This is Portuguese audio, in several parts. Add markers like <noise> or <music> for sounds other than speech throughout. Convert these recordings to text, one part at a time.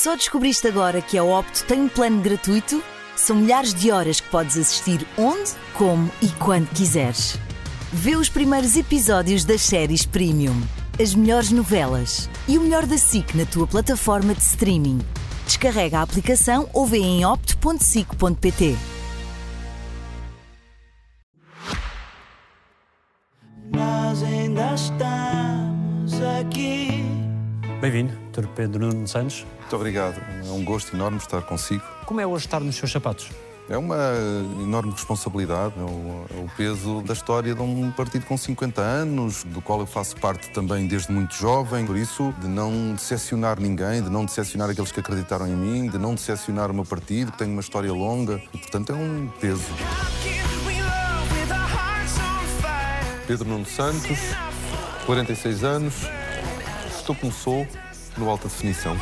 Só descobriste agora que a Opto tem um plano gratuito? São milhares de horas que podes assistir onde, como e quando quiseres. Vê os primeiros episódios das séries Premium, as melhores novelas e o melhor da SIC na tua plataforma de streaming. Descarrega a aplicação ou vê em opto.sic.pt. Dr. Pedro Nuno Santos. Muito obrigado. É um gosto enorme estar consigo. Como é hoje estar nos seus sapatos? É uma enorme responsabilidade, é o, é o, peso da história de um partido com 50 anos, do qual eu faço parte também desde muito jovem. Por isso, de não decepcionar ninguém, de não decepcionar aqueles que acreditaram em mim, de não decepcionar o meu partido, que tem uma história longa. E, portanto, é um peso. Pedro Nuno Santos, 46 anos, estou como sou, no alta definição.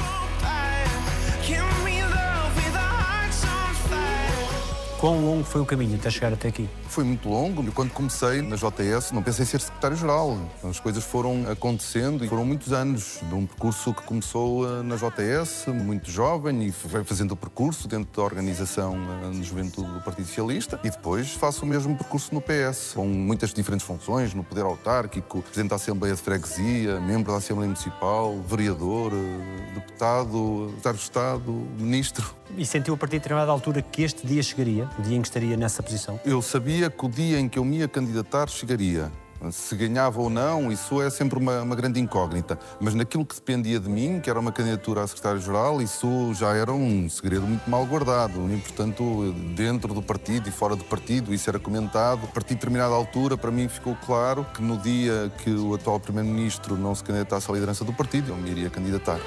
Quão longo foi o caminho até chegar até aqui? Foi muito longo. Eu, quando comecei na JS, não pensei em ser secretário-geral. As coisas foram acontecendo e foram muitos anos de um percurso que começou eh, na JS, muito jovem, e foi fazendo o percurso dentro da organização de eh, juventude do Partido Socialista. E depois faço o mesmo percurso no PS, com muitas diferentes funções, no poder autárquico, presidente da Assembleia de Freguesia, membro da Assembleia Municipal, vereador, eh, deputado, secretário de Estado, ministro. E sentiu a partir de determinada altura que este dia chegaria, o dia em que estaria nessa posição? Eu sabia que o dia em que eu me ia candidatar chegaria. Se ganhava ou não, isso é sempre uma, uma, grande incógnita. Mas naquilo que dependia de mim, que era uma candidatura a secretário-geral, isso já era um segredo muito mal guardado. E, portanto, dentro do partido e fora do partido, isso era comentado. A partir de determinada altura, para mim ficou claro que no dia que o atual primeiro-ministro não se candidatasse à liderança do partido, eu me iria candidatar.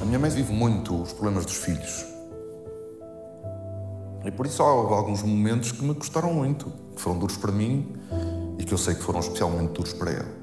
A minha mãe vive muito os problemas dos filhos. E por isso há alguns momentos que me custaram muito, que foram duros para mim e que eu sei que foram especialmente duros para ela.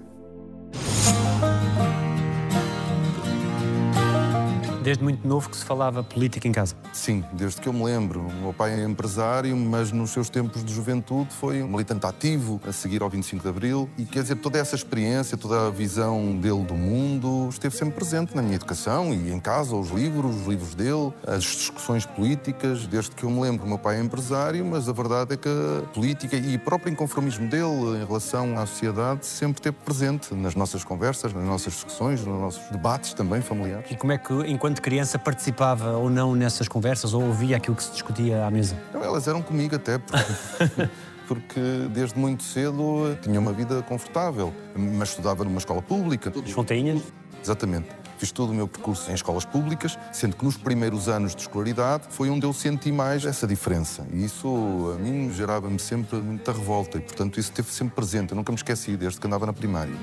Desde muito novo que se falava política em casa? Sim, desde que eu me lembro. O meu pai é empresário, mas nos seus tempos de juventude foi um militante ativo a seguir ao 25 de Abril. E quer dizer, toda essa experiência, toda a visão dele do mundo esteve sempre presente na minha educação e em casa, os livros, os livros dele, as discussões políticas. Desde que eu me lembro, o meu pai é empresário, mas a verdade é que a política e o próprio inconformismo dele em relação à sociedade sempre esteve presente nas nossas conversas, nas nossas discussões, nos nossos debates também familiares. E como é que, enquanto enquanto criança, participava ou não nessas conversas ou ouvia aquilo que se discutia à mesa? Não, elas eram comigo até, porque, <laughs> porque desde muito cedo tinha uma vida confortável, mas estudava numa escola pública. As Fontainhas? Exatamente. Fiz todo o meu percurso em escolas públicas, sendo que nos primeiros anos de escolaridade foi onde eu senti mais essa diferença. E isso a mim gerava-me sempre muita revolta e, portanto, isso esteve sempre presente. Eu nunca me esqueci desde que andava na primária.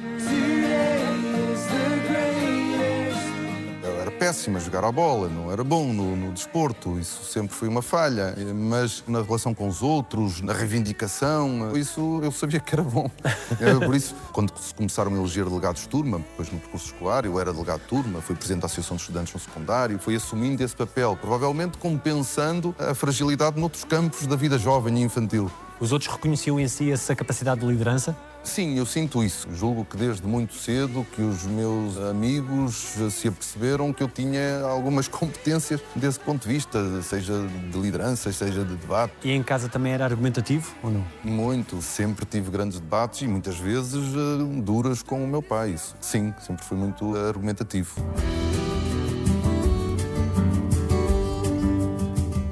Péssimo a jogar a bola, não era bom no, no, desporto, isso sempre foi uma falha. Mas na relação com os outros, na reivindicação, isso eu sabia que era bom. <laughs> Por isso, quando se começaram a eleger delegados de turma, depois no percurso escolar, eu era delegado de turma, fui presidente da Associação de Estudantes no secundário, fui assumindo esse papel, provavelmente compensando a fragilidade noutros campos da vida jovem e infantil. Os outros reconheciam em si essa capacidade de liderança? Sim, eu sinto isso. Julgo que desde muito cedo que os meus amigos se aperceberam que eu tinha algumas <laughs> competências desse ponto de vista, seja de liderança, seja de debate. E em casa também era argumentativo ou não? Muito. Sempre tive grandes debates e muitas vezes uh, duras com o meu pai. Isso. Sim, sempre fui muito argumentativo.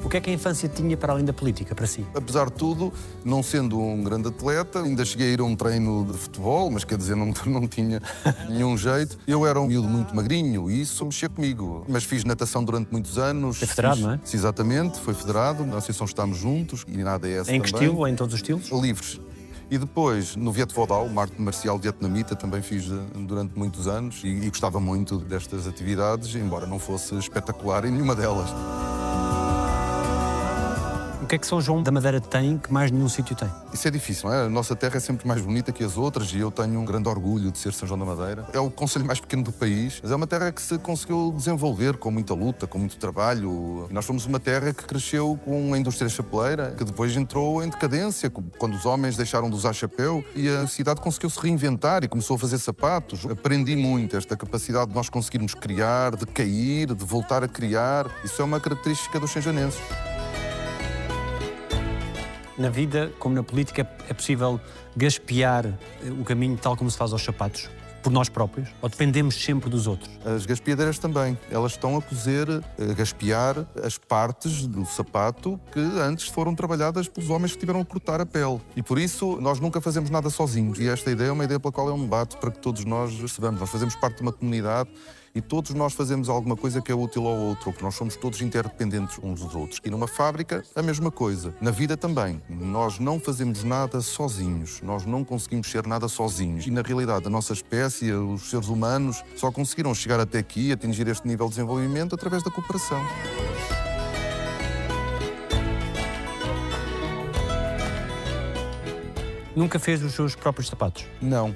O que é que a infância tinha para além da política, para si? Apesar de tudo, não sendo um grande atleta, ainda cheguei a ir a um treino de futebol, mas quer dizer, não, <laughs> não tinha nenhum jeito. Eu era um miúdo muito magrinho e isso mexia comigo. Mas fiz natação durante muitos anos. Foi federado, fiz... não é? Exatamente, foi federado. Na Associação Estamos Juntos e na ADS Em que também. estilo? Em todos os estilos? Livres. E depois, no Viet Vodal, uma arte marcial vietnamita, também fiz eh, durante muitos anos e, e gostava muito destas atividades, embora não fosse espetacular em nenhuma delas que é que São João da Madeira tem que mais nenhum sítio tem? Isso é difícil, não é? A nossa terra é sempre mais bonita que as outras e eu tenho um grande orgulho de ser São João da Madeira. É o conselho mais pequeno do país, mas é uma terra que se conseguiu desenvolver com muita luta, com muito trabalho. Nós fomos uma terra que cresceu com a indústria chapeleira, que depois entrou em decadência, quando os homens deixaram de usar chapéu e a cidade conseguiu se reinventar e começou a fazer sapatos. Aprendi muito esta capacidade de nós conseguirmos criar, de cair, de voltar a criar. Isso é uma característica dos senjanenses. Na vida, como na política, é possível gaspear eh, o caminho tal como se faz aos sapatos? Por nós próprios? Ou dependemos sempre dos outros? As gaspiadeiras também. Elas estão a cozer, a gaspear as partes do sapato que antes foram trabalhadas pelos homens que tiveram a cortar a pele. E por isso nós nunca fazemos nada sozinhos. E esta ideia é uma ideia pela qual é um debate para que todos nós recebamos. Nós fazemos parte de uma comunidade e todos nós fazemos alguma coisa que é útil ao outro, porque nós somos todos interdependentes uns dos outros. E numa fábrica, a mesma coisa. Na vida também. Nós não fazemos nada sozinhos, nós não conseguimos ser nada sozinhos. E na realidade, a nossa espécie, os seres humanos, só conseguiram chegar até aqui, atingir este nível de desenvolvimento através da cooperação. Nunca fez os seus próprios sapatos? Não.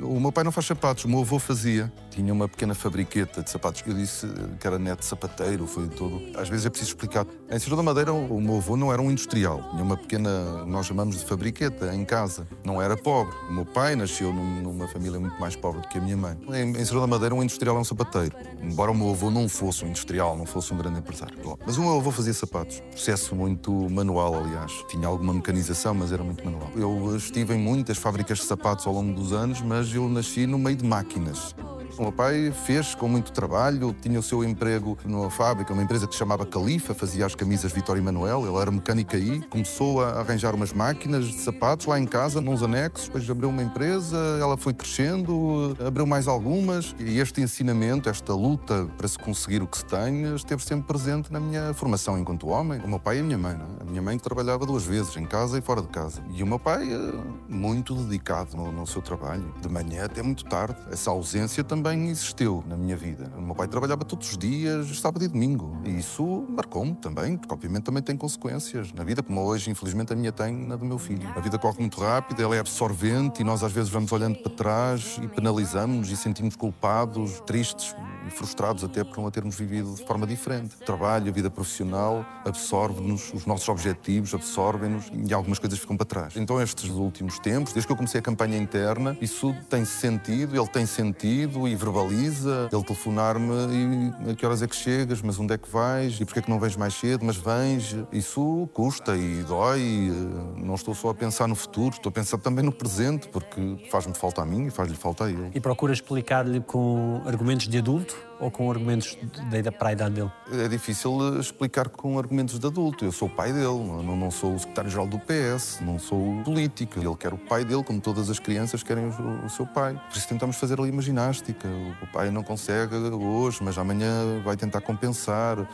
O meu pai não faz sapatos, o meu avô fazia. Tinha uma pequena fabriqueta de sapatos. Eu disse que era neto sapateiro, foi todo. Às vezes é preciso explicar. Em Sérgio da Madeira, o meu avô não era um industrial. Tinha uma pequena, nós chamamos de fabriqueta, em casa. Não era pobre. O meu pai nasceu numa família muito mais pobre do que a minha mãe. Em Sérgio da Madeira, um industrial é um sapateiro. Embora o meu avô não fosse um industrial, não fosse um grande empresário. Mas o meu avô fazia sapatos. Processo muito manual, aliás. Tinha alguma mecanização, mas era muito manual. Eu estive em muitas fábricas de sapatos ao longo dos anos, mas eu nasci no meio de máquinas. O meu pai fez com muito trabalho, tinha o seu emprego numa fábrica, uma empresa que se chamava Califa, fazia as camisas Vitória e Manuel, ele era mecânico aí, começou a arranjar umas máquinas de sapatos lá em casa, nos anexos, depois abriu uma empresa, ela foi crescendo, abriu mais algumas, e este ensinamento, esta luta para se conseguir o que se tem, esteve sempre presente na minha formação enquanto homem. O meu pai e a minha mãe, é? A minha mãe trabalhava duas vezes, em casa e fora de casa. E o meu pai, eh, muito dedicado no, no seu trabalho, de manhã até muito tarde. Essa ausência também também existiu na minha vida. O meu pai trabalhava todos os dias, sábado e domingo. E isso marcou-me também, porque obviamente também tem consequências na vida, como hoje, infelizmente, a minha tem na do meu filho. A vida corre muito rápido, ela é absorvente e nós às vezes vamos olhando para trás e penalizamos e sentimos culpados, tristes e frustrados até por não a termos vivido de forma diferente. O trabalho, a vida profissional absorve-nos, os nossos objetivos absorvem-nos e algumas coisas ficam para trás. Então estes últimos tempos, desde que eu comecei a campanha interna, isso tem sentido, ele tem sentido e verbaliza, ele telefonar-me e a que horas é que chegas, mas onde é que vais e porquê é que não vens mais cedo, mas vens. Isso custa e dói. E não estou só a pensar no futuro, estou a pensar também no presente, porque faz-me falta a mim e faz-lhe falta a ele. E procura explicar-lhe com argumentos de adulto ou com argumentos da, para a idade dele? É difícil explicar com argumentos de adulto. Eu sou o pai dele, não, não sou o secretário-geral do PS, não sou político. Ele quer o pai dele, como todas as crianças querem o, o seu pai. Por isso tentamos fazer ali uma ginástica. O, o pai não consegue hoje, mas amanhã vai tentar compensar. Uh,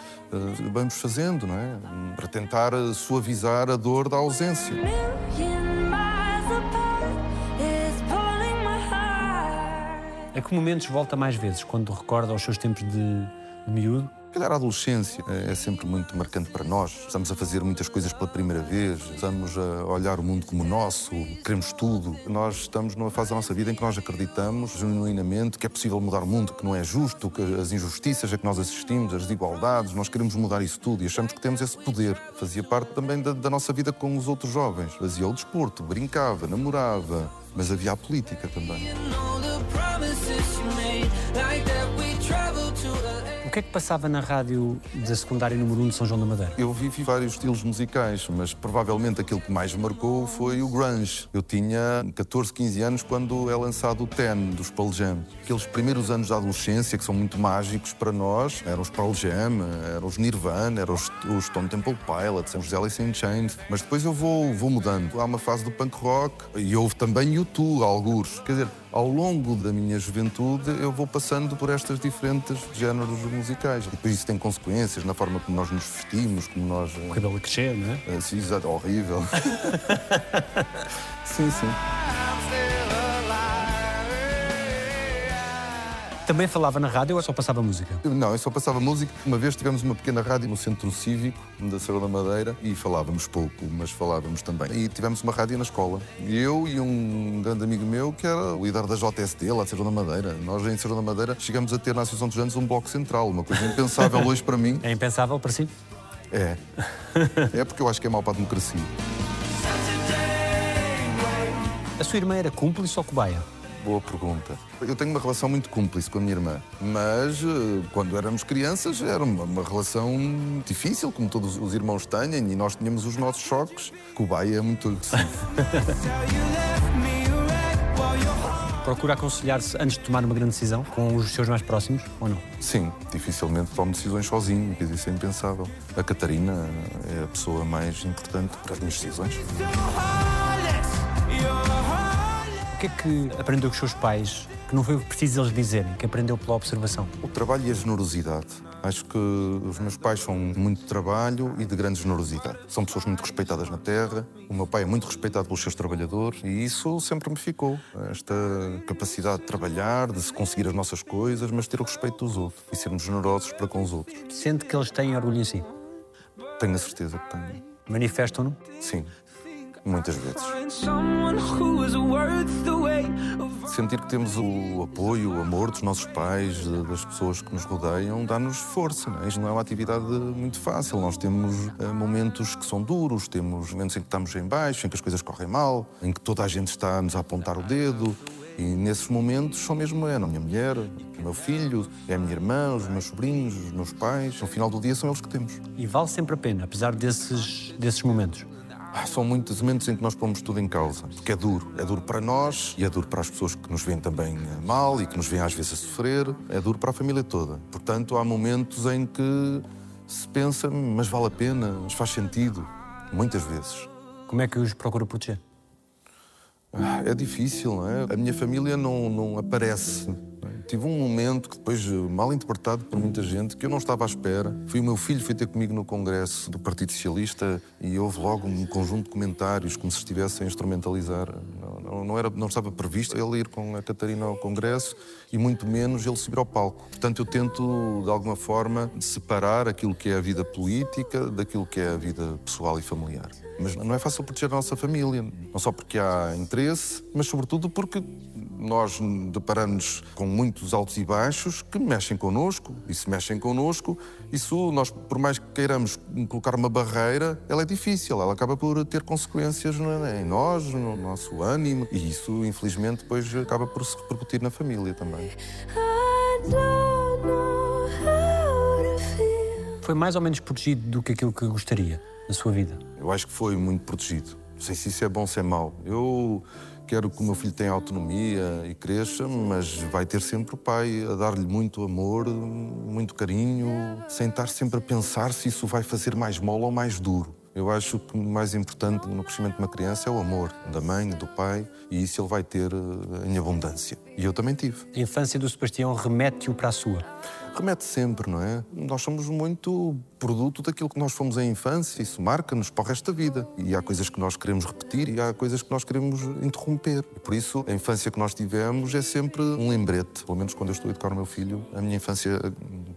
vamos fazendo, não é? Para tentar suavizar a dor da ausência. A que momentos volta mais vezes quando recorda os seus tempos de, de miúdo? Calhar a adolescência é sempre muito marcante para nós. Estamos a fazer muitas coisas pela primeira vez, estamos a olhar o mundo como nosso, queremos tudo. Nós estamos numa fase da nossa vida em que nós acreditamos genuinamente que é possível mudar o mundo, que não é justo, que as injustiças a que nós assistimos, as desigualdades, nós queremos mudar isso tudo e achamos que temos esse poder. Fazia parte também da, da nossa vida com os outros jovens. Fazia o desporto, brincava, namorava, mas havia a política também. O que é que passava na rádio da secundária número 1 de São João da Madeira? Eu vivi vários estilos musicais, mas provavelmente aquilo que mais marcou foi o grunge. Eu tinha 14, 15 anos quando é lançado o Ten, dos Pearl Jam. Aqueles primeiros anos da adolescência, que são muito mágicos para nós, eram os Pearl Jam, eram os Nirvana, eram os, os Stone Temple Pilots, os Alice in Chains. Mas depois eu vou, vou mudando. Há uma fase do punk rock e houve também YouTube, alguns. Quer dizer, ao longo da minha juventude eu vou passando por estas diferentes géneros musicais. E depois isso tem consequências na forma como nós nos vestimos, como nós. O cabelo a crescer, não é? Uh, sim, exato, horrível. <laughs> sim, sim. Também falava na rádio ou só passava música? Não, eu só passava música. Uma vez tivemos uma pequena rádio no Centro Cívico da Serra da Madeira e falávamos pouco, mas falávamos também. E tivemos uma rádio na escola. Eu e um grande amigo meu que era o líder da JST lá de Serra da Madeira. Nós em Serra da Madeira chegamos a ter na Associação dos Anos um bloco central, uma coisa impensável hoje para mim. <laughs> É impensável para si? É. É porque eu acho que é mau para a democracia. A sua irmã era cúmplice ou cobaia? Boa pergunta. Eu tenho uma relação muito cúmplice com a minha irmã, mas eh, quando éramos crianças era uma, uma relação difícil, como todos os irmãos têm, e nós tínhamos os nossos choques. Cobaia é muito agressivo. <laughs> Procura aconselhar-se antes de tomar uma grande decisão com os seus mais próximos ou não? Sim, dificilmente tomo decisões sozinho, quer dizer, isso é impensável. A Catarina é a pessoa mais importante para as minhas decisões. O que é que aprendeu com os seus pais que não foi preciso eles dizerem, que aprendeu pela observação? O trabalho e a generosidade. Acho que os meus pais são muito trabalho e de grande generosidade. São pessoas muito respeitadas na terra. O meu pai é muito respeitado pelos seus trabalhadores e isso sempre me ficou. Esta capacidade de trabalhar, de se conseguir as nossas coisas, mas ter o respeito dos outros e sermos generosos para com os outros. Sente que eles têm orgulho em si? Tenho a certeza que tenho. Manifestam-no? Sim, muitas vezes. Sentir que temos o apoio, o amor dos nossos pais, das pessoas que nos rodeiam, dá-nos força. Não é? Isto não é uma atividade muito fácil. Nós temos eh, momentos que são duros, temos momentos em que estamos em baixo, em que as coisas correm mal, em que toda a gente está a nos apontar o dedo. E nesses momentos são mesmo eu, a minha mulher, o meu filho, é a minha irmã, os meus sobrinhos, os meus pais. No final do dia são eles que temos. E vale sempre a pena, apesar desses, desses momentos. Ah, São muitos momentos em que nós pomos tudo em causa, porque é duro. É duro para nós e é duro para as pessoas que nos veem também eh, mal e que nos veem às vezes a sofrer. É duro para a família toda. Portanto, há momentos em que se pensa, mas vale a pena, mas faz sentido. Muitas vezes. Como é que os procura proteger? Ah, É difícil, não é? A minha família não, não aparece. é? Tive um momento que depois, eh, mal interpretado por muita gente, que eu não estava à espera. Foi o meu filho foi ter comigo no congresso do Partido Socialista e houve logo um conjunto de comentários como se estivessem a instrumentalizar. Não, não, era, não estava previsto ele ir com a Catarina ao congresso e muito menos ele subir ao palco. Portanto, eu tento, de alguma forma, separar aquilo que é a vida política daquilo que é a vida pessoal e familiar. Mas não é fácil proteger a nossa família, não só porque há interesse, mas sobretudo porque nós deparamos com muitos altos e baixos que mexem connosco, e se mexem connosco, isso nós, por mais que queiramos colocar uma barreira, ela é difícil, ela acaba por ter consequências em nós, no nosso ânimo, e isso, infelizmente, depois acaba por se repercutir na família também. Foi mais ou menos protegido do que aquilo que gostaria na sua vida? Eu acho que foi muito protegido. Não sei se isso é bom ou se é mau. Eu quero que o meu filho tenha autonomia e cresça, mas vai ter sempre o pai a dar-lhe muito amor, muito carinho, sem estar sempre a pensar se isso vai fazer mais mole ou mais duro. Eu acho que o mais importante no crescimento de uma criança é o amor da mãe, do pai, e isso ele vai ter eh, em abundância. E eu também tive. A infância do Sebastião remete-o para a sua. Remete sempre, não é? Nós somos muito produto daquilo que nós fomos em infância, isso marca-nos para o resto da vida. E há coisas que nós queremos repetir e há coisas que nós queremos interromper. E por isso, a infância que nós tivemos é sempre um lembrete. Pelo menos quando eu estou a educar o meu filho, a minha infância,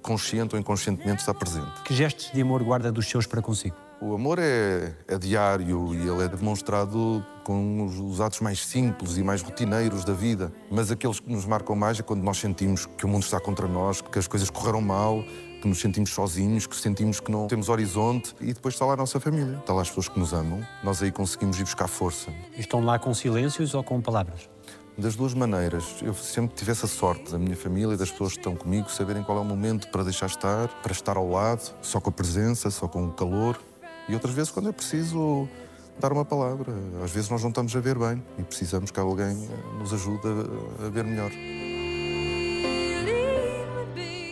consciente ou inconscientemente, está presente. Que gestos de amor guarda dos seus para consigo? O amor é, é diário e ele é demonstrado com os, os atos mais simples e mais rotineiros da vida. Mas aqueles que nos marcam mais é quando nós sentimos que o mundo está contra nós, que as coisas correram mal, que nos sentimos sozinhos, que sentimos que não temos horizonte. E depois está lá a nossa família, está lá as pessoas que nos amam. Nós aí conseguimos ir buscar força. Estão lá com silêncios ou com palavras? Das duas maneiras. Eu sempre tive essa sorte da minha família e das pessoas que estão comigo saberem qual é o momento para deixar estar, para estar ao lado, só com a presença, só com o calor. E outras vezes quando é preciso dar uma palavra. Às vezes nós não estamos a ver bem e precisamos que alguém eh, nos ajude a, ver melhor.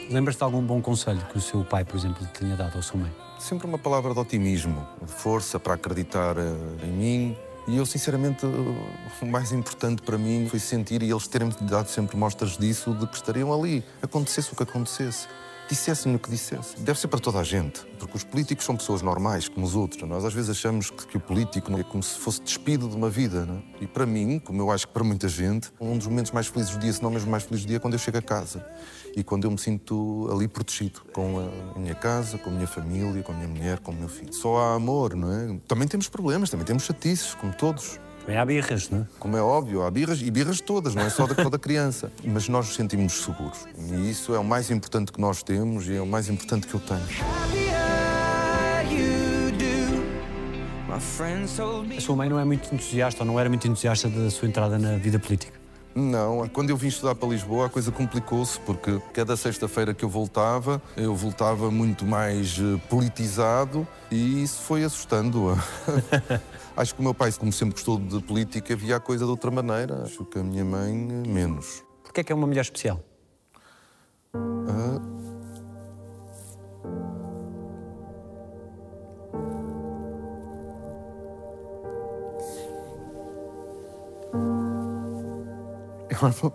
Lembra-se de algum bom conselho que o seu pai, por exemplo, lhe tenha dado ou sua mãe? Sempre uma palavra de otimismo, de força para acreditar eh, em mim. E eu, sinceramente, o mais importante para mim foi sentir e eles terem-me dado sempre mostras disso, de que estariam ali, acontecesse o que acontecesse. Dissessem o que dissessem. Deve ser para toda a gente, porque os políticos são pessoas normais, como os outros. Nós às vezes achamos que, que o político é como se fosse despido de uma vida. Não? é? E para mim, como eu acho que para muita gente, um dos momentos mais felizes do dia, se não mesmo mais feliz do dia, é quando eu chego a casa. E quando eu me sinto ali protegido, com a minha casa, com a minha família, com a minha mulher, com o meu filho. Só há amor, não é? Também temos problemas, também temos chatices, como todos. Também há birras, não é? Como é óbvio, há birras e birras todas, não é só da toda criança. <laughs> Mas nós nos sentimos seguros. E isso é o mais importante que nós temos e é o mais importante que eu tenho. A sua mãe não é muito entusiasta ou não era muito entusiasta da sua entrada na vida política? Não, quando eu vim estudar para Lisboa a coisa complicou-se porque cada sexta-feira que eu voltava, eu voltava muito mais eh, politizado e isso foi assustando-a. <laughs> Acho que o meu pai, como sempre gostou de política, via a coisa de outra maneira. Acho que a minha mãe, menos. Porquê é que é uma mulher especial?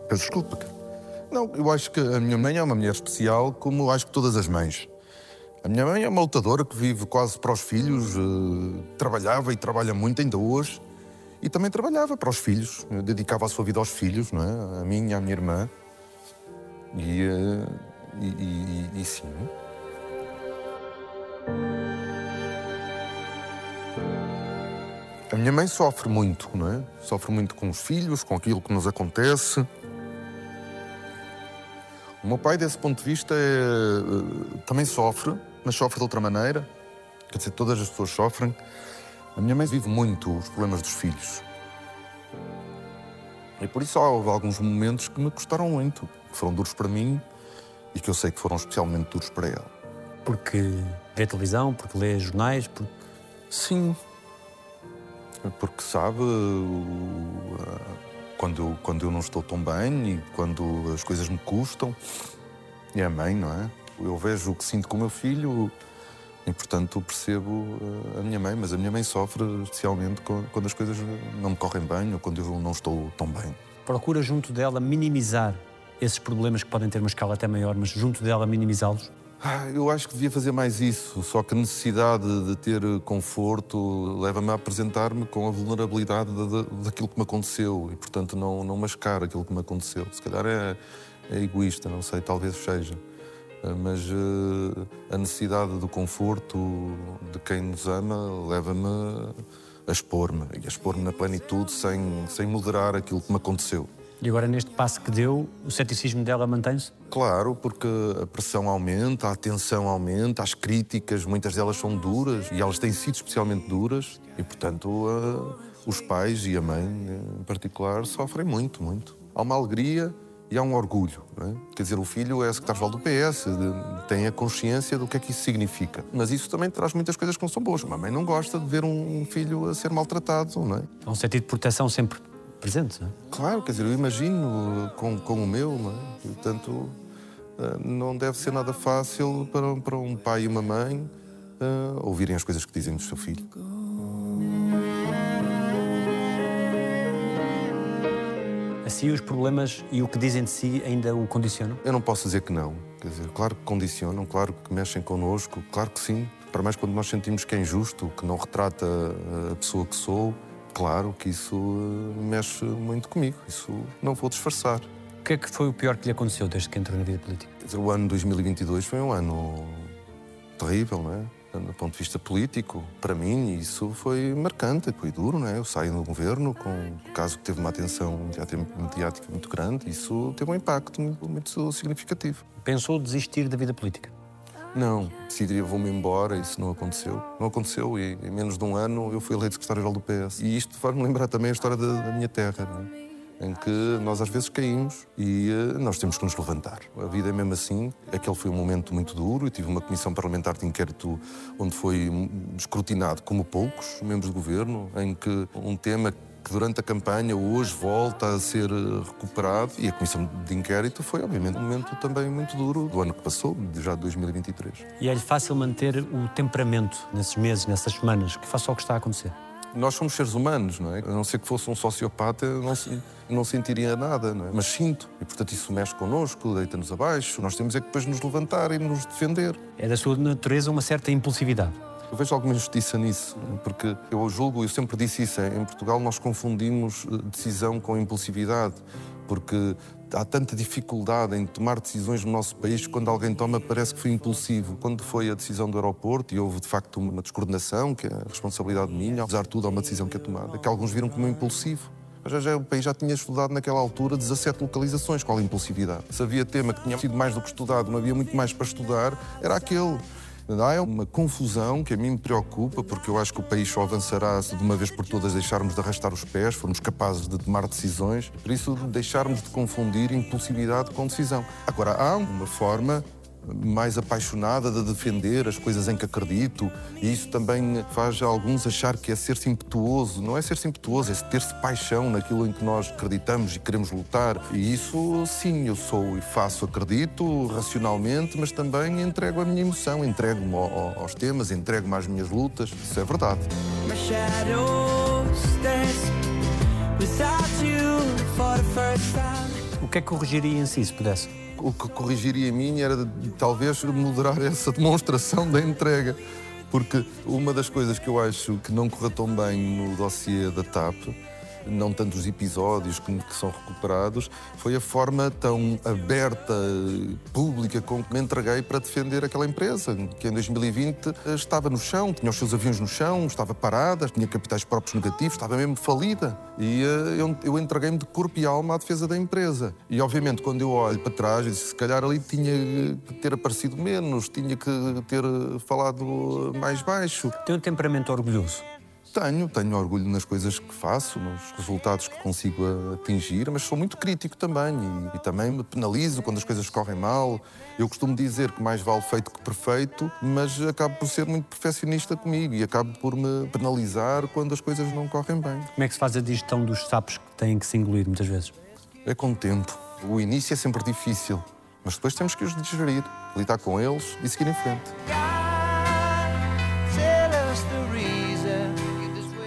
Peço desculpa. Não, eu acho que a minha mãe é uma mulher especial, como acho que todas as mães. A minha mãe é uma lutadora que vive quase para os filhos, eh, trabalhava e trabalha muito ainda hoje. E também trabalhava para os filhos, dedicava a sua vida aos filhos, não é? A mim e à minha irmã. E, eh, e, e- e- e sim. A minha mãe sofre muito, não é? Sofre muito com os filhos, com aquilo que nos acontece. O meu pai, desse ponto de vista, é, eh, também sofre, mas sofre de outra maneira. Quer dizer, todas as pessoas sofrem. A minha mãe vive muito os problemas dos filhos. E por isso houve alguns momentos que me custaram muito, que foram duros para mim e que eu sei que foram especialmente duros para ela. Porque vê televisão, porque lê jornais, porque... Sim. Porque sabe, quando quando eu não estou tão bem e quando as coisas me custam, e a mãe, não é? Eu vejo o que sinto com o meu filho e, portanto, percebo eh, a minha mãe, mas a minha mãe sofre especialmente quando as coisas não me correm bem ou quando eu não estou tão bem. procura junto dela minimizar esses problemas que podem ter uma escala até maior, mas junto dela minimizá-los. Ah, Eu acho que devia fazer mais isso, só que a necessidade de ter conforto leva-me a apresentar-me com a vulnerabilidade da- da- daquilo que me aconteceu e, portanto, não, não mascar aquilo que me aconteceu. Se calhar é, é egoísta, não sei, talvez seja. Ah, Mas eh, a necessidade do conforto de quem nos ama leva-me a expor-me e a expor-me na plenitude sem, sem moderar aquilo que me aconteceu. E agora, neste passo que deu, o ceticismo dela mantém-se? Claro, porque a pressão aumenta, a tensão aumenta, as críticas, muitas delas são duras e elas têm sido especialmente duras e, portanto, ah, os pais e a mãe, em particular, sofrem muito, muito. Há uma alegria e há um orgulho. Não é? Quer dizer, o filho é secretário-geral do PS, de- tem a consciência do que é que isso significa. Mas isso também traz muitas coisas que não são boas. Uma mãe não gosta de ver um filho a ser maltratado, não é? Há um sentido de proteção sempre presente, não é? Claro, quer dizer, eu imagino com, com o meu, não é? Portanto, eh, não deve ser nada fácil para, para um pai e uma mãe eh, ouvirem as coisas que dizem do seu filho. Assim, os problemas e o que dizem de si ainda o condicionam? Eu não posso dizer que não. Quer dizer, claro que condicionam, claro que mexem connosco, claro que sim. Para mais quando nós sentimos que é injusto, que não retrata a pessoa que sou, claro que isso eh, mexe muito comigo. Isso não vou disfarçar. O que é que foi o pior que lhe aconteceu desde que entrou na vida política? Quer dizer, o ano 2022 foi um ano terrível, não é? Do ponto de vista político, para mim, isso foi marcante, foi duro, não é? Eu saio do governo com um caso que teve uma atenção mediática- mediática muito grande, isso teve um impacto muito, muito significativo. Pensou desistir da vida política? Não, decidi vou-me embora, isso não aconteceu. Não aconteceu e em menos de um ano eu fui eleito secretário-geral do PS. E isto faz-me lembrar também a história da, da minha terra, não é? Em que nós às vezes caímos e eh, nós temos que nos levantar. A vida é mesmo assim. Aquele foi um momento muito duro. Eu tive uma comissão parlamentar de inquérito onde foi escrutinado como poucos membros do governo, em que um tema que durante a campanha hoje volta a ser eh, recuperado e a comissão de inquérito foi obviamente um momento também muito duro do ano que passou, já de 2023. E é-lhe fácil manter o temperamento nesses meses, nessas semanas, que faça o que está a acontecer? Nós somos seres humanos, não é? A não ser que fosse um sociopata, não, se- não sentiria nada, não é? Mas sinto. E, portanto, isso mexe connosco, deita-nos abaixo. Nós temos é que depois nos levantar e nos defender. É da sua natureza uma certa impulsividade. Eu vejo alguma injustiça nisso, porque eu julgo, eu sempre disse isso, é, em Portugal nós confundimos eh, decisão com impulsividade, porque há tanta dificuldade em tomar decisões no nosso país quando alguém toma parece que foi impulsivo. Quando foi a decisão do aeroporto e houve de facto uma descoordenação, que é a responsabilidade minha, apesar de tudo há uma decisão que é tomada, que alguns viram como impulsivo. Mas já, já, o país já tinha estudado naquela altura 17 localizações. Qual a impulsividade? Se havia tema que tinha sido mais do que estudado, não havia muito mais para estudar, era aquele. Há uma confusão que a mim me preocupa, porque eu acho que o país só avançará se de uma vez por todas deixarmos de arrastar os pés, formos capazes de tomar decisões. Por isso, deixarmos de confundir impulsividade com decisão. Agora, há uma forma mais apaixonada de defender as coisas em que acredito e isso também faz alguns achar que é ser-se impetuoso. Não é ser-se impetuoso, é ter-se paixão naquilo em que nós acreditamos e queremos lutar. E isso, sim, eu sou e faço, acredito racionalmente, mas também entrego a minha emoção, entrego-me ao- ao- aos temas, entrego-me às minhas lutas. Isso é verdade. O que é que corrigiria em si, se pudesse? O que corrigiria em mim era talvez moderar essa demonstração da entrega. Porque uma das coisas que eu acho que não correu tão bem no dossiê da TAP, não tanto os episódios que, que são recuperados, foi a forma tão aberta, pública, com que me entreguei para defender aquela empresa, que em 2020 estava no chão, tinha os seus aviões no chão, estava parada, tinha capitais próprios negativos, estava mesmo falida. E eh, eu, eu entreguei-me de corpo e alma à defesa da empresa. E obviamente, quando eu olho para trás, disse, se calhar ali tinha que ter aparecido menos, tinha que ter eh, falado mais baixo. Tem um temperamento orgulhoso. Tenho, tenho orgulho nas coisas que faço, nos resultados que consigo atingir, mas sou muito crítico também e, e também me penalizo quando as coisas correm mal. Eu costumo dizer que mais vale feito que perfeito, mas acabo por ser muito perfeccionista comigo e acabo por me penalizar quando as coisas não correm bem. Como é que se faz a digestão dos sapos que têm que se engolir muitas vezes? É com o tempo. O início é sempre difícil, mas depois temos que os digerir, lidar com eles e seguir em frente.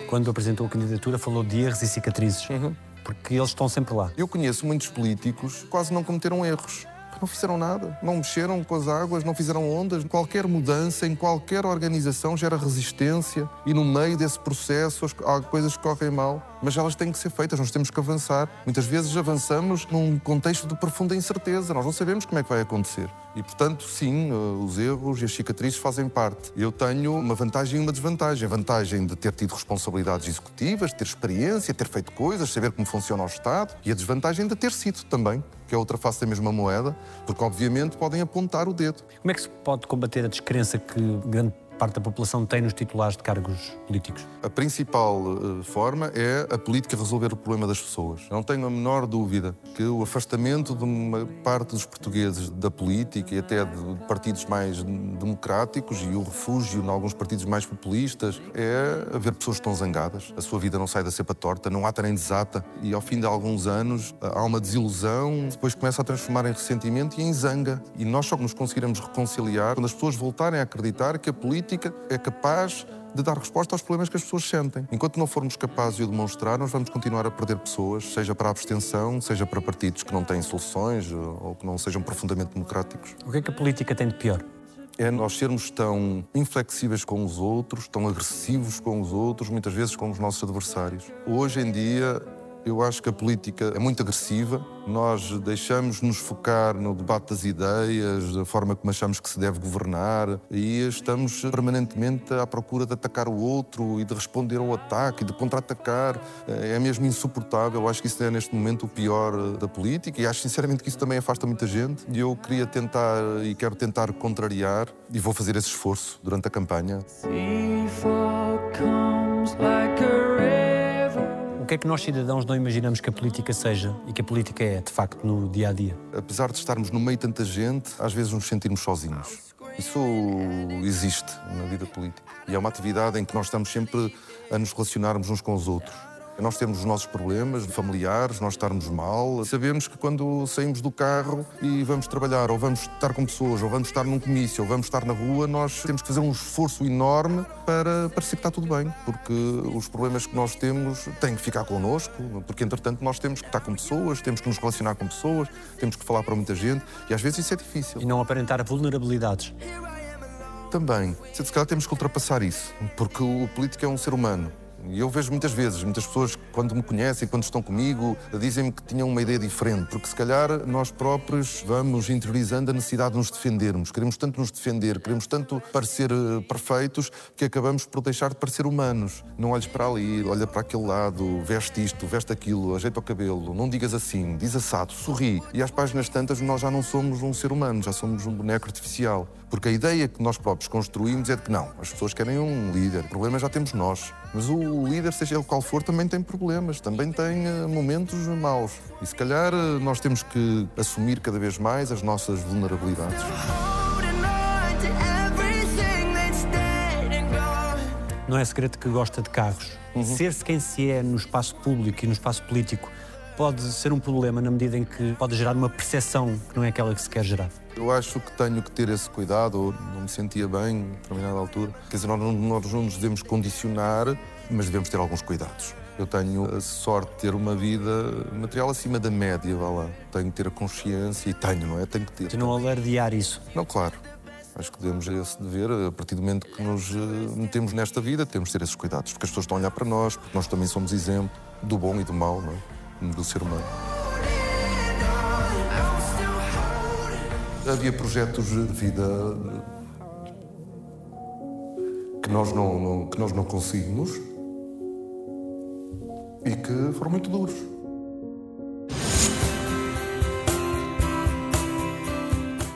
Quando apresentou a candidatura, falou de erros e cicatrizes. Porque eles estão sempre lá. Eu conheço muitos políticos que quase não cometeram erros. Não fizeram nada, não mexeram com as águas, não fizeram ondas. Qualquer mudança em qualquer organização gera resistência e no meio desse processo há coisas que correm mal, mas elas têm que ser feitas, nós temos que avançar. Muitas vezes avançamos num contexto de profunda incerteza, nós não sabemos como é que vai acontecer. E, portanto, sim, eh, os erros e as cicatrizes fazem parte. Eu tenho uma vantagem e uma desvantagem. A vantagem de ter tido responsabilidades executivas, ter experiência, ter feito coisas, saber como funciona o Estado. E a desvantagem de ter sido também, que é outra face da mesma moeda, porque, obviamente, podem apontar o dedo. Como é que se pode combater a descrença que grande parte da população tem nos titulares de cargos políticos? A principal eh, forma é a política resolver o problema das pessoas. Não tenho a menor dúvida que o afastamento de uma parte dos portugueses da política e até de partidos mais democráticos e o refúgio em alguns partidos mais populistas é haver pessoas que estão zangadas. A sua vida não sai da cepa torta, não ata nem desata e ao fim de alguns anos há uma desilusão, depois começa a transformar em ressentimento e em zanga. E nós só nos conseguiremos reconciliar quando as pessoas voltarem a acreditar que a política é capaz de dar resposta aos problemas que as pessoas sentem. Enquanto não formos capazes de o demonstrar, nós vamos continuar a perder pessoas, seja para a abstenção, seja para partidos que não têm soluções ou que não sejam profundamente democráticos. O que é que a política tem de pior? É nós sermos tão inflexíveis com os outros, tão agressivos com os outros, muitas vezes com os nossos adversários. Hoje em dia, eu acho que a política é muito agressiva. Nós deixamos nos focar no debate das ideias, da forma como achamos que se deve governar e estamos permanentemente à procura de atacar o outro e de responder ao ataque e de contra-atacar. É mesmo insuportável. Eu acho que isso é neste momento o pior eh, da política e acho sinceramente que isso também afasta muita gente. E eu queria tentar e quero tentar contrariar e vou fazer esse esforço durante a campanha. Sea que é que nós, cidadãos, não imaginamos que a política seja e que a política é, de facto, no dia a dia? apesar de estarmos no meio de tanta gente, às vezes nos sentirmos sozinhos. Isso existe na vida política. E é uma atividade em que nós estamos sempre a nos relacionarmos uns com os outros. Nós temos os nossos problemas familiares, nós estarmos mal. Sabemos que quando saímos do carro e vamos trabalhar, ou vamos estar com pessoas, ou vamos estar num comício, ou vamos estar na rua, nós temos que fazer um esforço enorme para parecer que está tudo bem. Porque os problemas que nós temos têm que ficar connosco, porque entretanto nós temos que estar com pessoas, temos que nos relacionar com pessoas, temos que falar para muita gente e às vezes isso é difícil. E não aparentar vulnerabilidades. Também, se calhar temos que ultrapassar isso, porque o político é um ser humano. E eu vejo muitas vezes, muitas pessoas, quando me conhecem, quando estão comigo, dizem-me que tinham uma ideia diferente, porque se calhar nós próprios vamos interiorizando a necessidade de nos defendermos. Queremos tanto nos defender, queremos tanto parecer eh, perfeitos, que acabamos por deixar de parecer humanos. Não olhes para ali, olha para aquele lado, veste isto, veste aquilo, ajeita o cabelo, não digas assim, diz assado, sorri. E às páginas tantas nós já não somos um ser humano, já somos um boneco artificial. Porque a ideia que nós próprios construímos é de que não, as pessoas querem um líder, o problema já temos nós. Mas o líder, seja ele qual for, também tem problemas, também tem eh, momentos maus. E se calhar eh, nós temos que assumir cada vez mais as nossas vulnerabilidades. Não é segredo que gosta de carros. Ser-se quem se é no espaço público e no espaço político pode ser um problema na medida em que pode gerar uma percepção que não é aquela que se quer gerar. Eu acho que tenho que ter esse cuidado, ou não me sentia bem a determinada altura. Quer dizer, nós não, nós não nos devemos condicionar, mas devemos ter alguns cuidados. Eu tenho a sorte de ter uma vida material acima da média, vá lá. Tenho que ter a consciência, e tenho, não é? Tenho que ter. De não alardear isso. Não, claro. Acho que devemos esse dever, a partir do momento que nos eh, metemos nesta vida, temos de ter esses cuidados, porque as pessoas estão a olhar para nós, porque nós também somos exemplo do bom e do mau, não é? Do ser humano. Havia projetos de vida que nós não, não- que nós não conseguimos e que foram muito duros.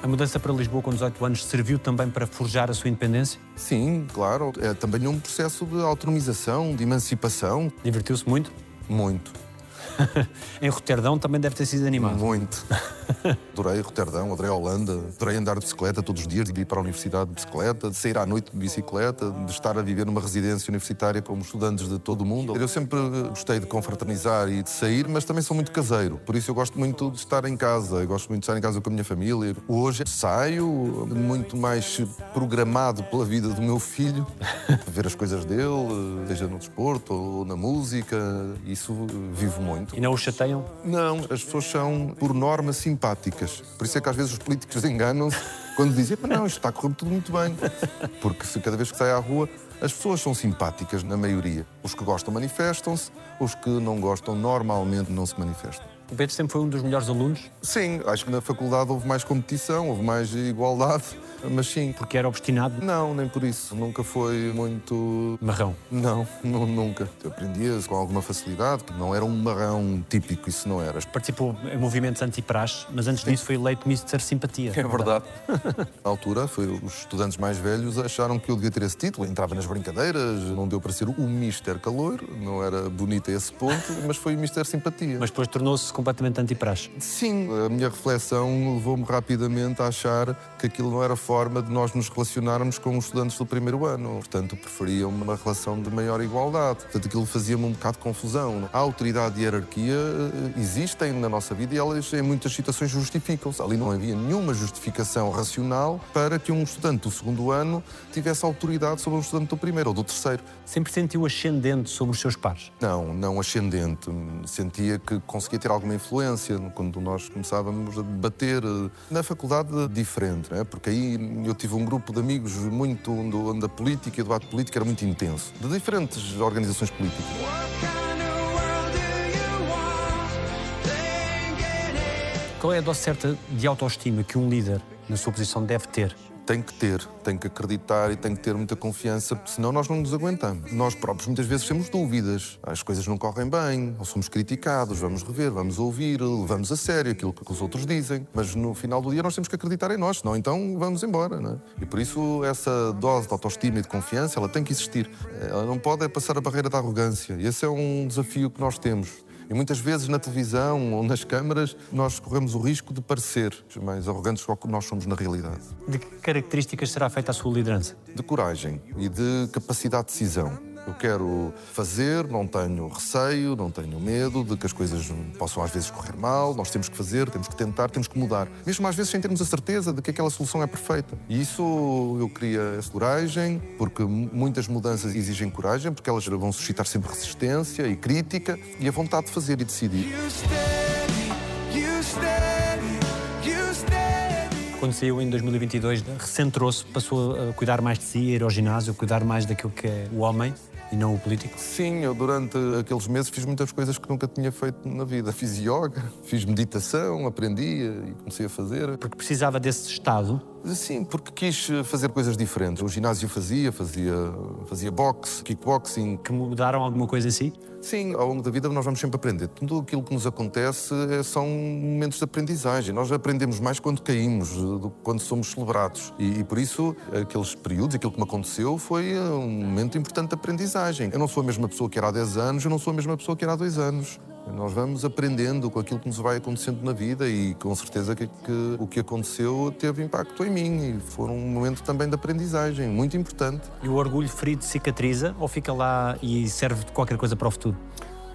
A mudança para Lisboa com 18 anos serviu também para forjar a sua independência? Sim, claro. É também um processo de autonomização, de emancipação. Divertiu-se muito? Muito. <laughs> Em Roterdão também deve ter sido animado. Muito. <laughs> adorei Roterdão, adorei Holanda, adorei andar de bicicleta todos os dias, de ir para a universidade de bicicleta, de sair à noite de bicicleta, de estar a viver numa residência universitária como estudantes de todo o mundo. Eu sempre gostei de confraternizar e de sair, mas também sou muito caseiro. Por isso eu gosto muito de estar em casa. Eu gosto muito de estar em casa com a minha família. Hoje saio muito mais programado pela vida do meu filho, <laughs> ver as coisas dele, seja no desporto ou na música. Isso vivo muito. E não o chateiam? Não, as pessoas são, por norma, simpáticas. Por isso é que às vezes os políticos enganam-se quando dizem "Pá, não, isto está a correr tudo muito bem. Porque se cada vez que sai à rua, as pessoas são simpáticas, na maioria. Os que gostam manifestam-se, os que não gostam normalmente não se manifestam. O Pedro sempre foi um dos melhores alunos, Sim, acho que na faculdade houve mais competição, houve mais igualdade, mas sim. porque era obstinado, Não, nem por isso. Nunca foi muito marrão. não, nu- nunca. Eu aprendia com alguma facilidade, não era um marrão típico, isso não era. Participou em movimentos anti-praxe, mas antes disso foi eleito Mr. Simpatia. É verdade. <laughs> Na altura, foi, os estudantes mais velhos acharam que eu devia ter esse título. Entrava nas brincadeiras, não deu para ser o Mister Caloiro, não era bonito a esse ponto, mas foi o Mister Simpatia. Mas depois tornou-se completamente anti-praxe. Sim, a minha reflexão levou-me rapidamente a achar que aquilo não era forma de nós nos relacionarmos com os estudantes do primeiro ano. Portanto, preferiam uma relação de maior igualdade. Portanto, aquilo fazia-me um bocado de confusão. A autoridade e a hierarquia eh, existem na nossa vida e elas, em muitas situações, justificam-se. Ali não havia nenhuma justificação racional para que um estudante do segundo ano tivesse autoridade sobre um estudante do primeiro ou do terceiro. Sempre sentiu ascendente sobre os seus pares. Não, não ascendente. Sentia que conseguia ter alguma influência quando nós começávamos a debater. eh, Na faculdade, diferente, né? porque aí eu tive um grupo de amigos muito onde, onde a política e o debate político era muito intenso, de diferentes organizações políticas. Qual é a dose certa de autoestima que um líder, na sua posição, deve ter? Tem que ter, tem que acreditar e tem que ter muita confiança, senão nós não nos aguentamos. Nós próprios muitas vezes temos dúvidas, as coisas não correm bem, ou somos criticados, vamos rever, vamos ouvir, levamos a sério aquilo que os outros dizem, mas no final do dia nós temos que acreditar em nós, senão então vamos embora. Não é? E por isso essa dose de autoestima e de confiança, ela tem que existir. Ela não pode é passar a barreira da arrogância. E esse é um desafio que nós temos. E muitas vezes na televisão ou nas câmaras nós corremos o risco de parecer mais arrogantes do que nós somos na realidade. De que características será feita a sua liderança? De coragem e de capacidade de decisão. Eu quero fazer, não tenho receio, não tenho medo de que as coisas possam às vezes correr mal. Nós temos que fazer, temos que tentar, temos que mudar. Mesmo às vezes sem termos a certeza de que aquela solução é perfeita. E isso eu queria essa coragem, porque muitas mudanças exigem coragem, porque elas vão suscitar sempre resistência e crítica e a vontade de fazer e decidir. You steady, you steady, you steady. Quando saiu em 2022, recentrou-se, passou a cuidar mais de si, a ir ao ginásio, cuidar mais daquilo que é o homem e não o político. Sim, eu durante aqueles meses fiz muitas coisas que nunca tinha feito na vida. Fiz yoga, fiz meditação, aprendi e comecei a fazer. Porque precisava desse estado. Sim, porque quis fazer coisas diferentes. O ginásio fazia, fazia, fazia boxe, kickboxing. Que mudaram alguma coisa si? Sim, ao longo da vida nós vamos sempre aprender. Tudo aquilo que nos acontece é- são momentos de aprendizagem. Nós aprendemos mais quando caímos do que quando somos celebrados. E, e por isso, aqueles períodos, aquilo que me aconteceu, foi eh, um momento importante de aprendizagem. Eu não sou a mesma pessoa que era há 10 anos, eu não sou a mesma pessoa que era há 2 anos. Nós vamos aprendendo com aquilo que nos vai acontecendo na vida e com certeza que, que o que aconteceu teve impacto em mim e foi um momento também de aprendizagem, muito importante. E o orgulho ferido cicatriza ou fica lá e serve de qualquer coisa para o futuro?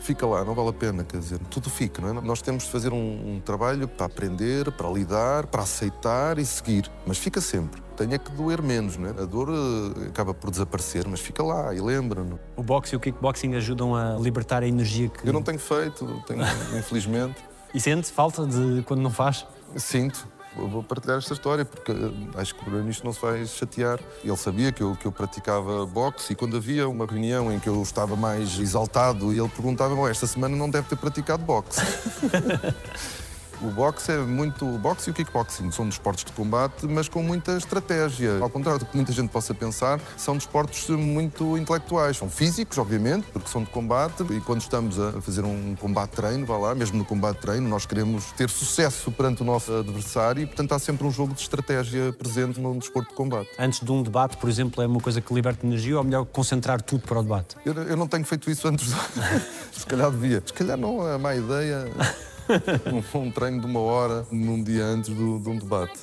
Fica lá, não vale a pena, quer dizer, tudo fica, não é? Nós temos de fazer um, um trabalho para aprender, para lidar, para aceitar e seguir, mas fica sempre. Tem é que doer menos, não é? A dor eh, acaba por desaparecer, mas fica lá e lembra-nos. O boxe e o kickboxing ajudam a libertar a energia que. Eu não tenho feito, tenho, <laughs> infelizmente. E sente falta de quando não faz? Sinto. Eu vou partilhar esta história porque eh, acho que o isto não se vai chatear. Ele sabia que eu, que eu praticava boxe e quando havia uma reunião em que eu estava mais exaltado, ele perguntava: "Bom, esta semana não deve ter praticado boxe. <laughs> O boxe é muito. O boxe e o kickboxing são desportos de combate, mas com muita estratégia. Ao contrário do que muita gente possa pensar, são desportos muito intelectuais. São físicos, obviamente, porque são de combate. E quando estamos a fazer um combate-treino, vá lá, mesmo no combate-treino, nós queremos ter sucesso perante o nosso adversário e, portanto, há sempre um jogo de estratégia presente num desporto de combate. Antes de um debate, por exemplo, é uma coisa que liberta energia ou é melhor concentrar tudo para o debate? Eu, eu não tenho feito isso antes. <laughs> Se calhar devia. Se calhar não é má ideia. <laughs> <laughs> Um, um treino de uma hora num dia antes do- de um debate.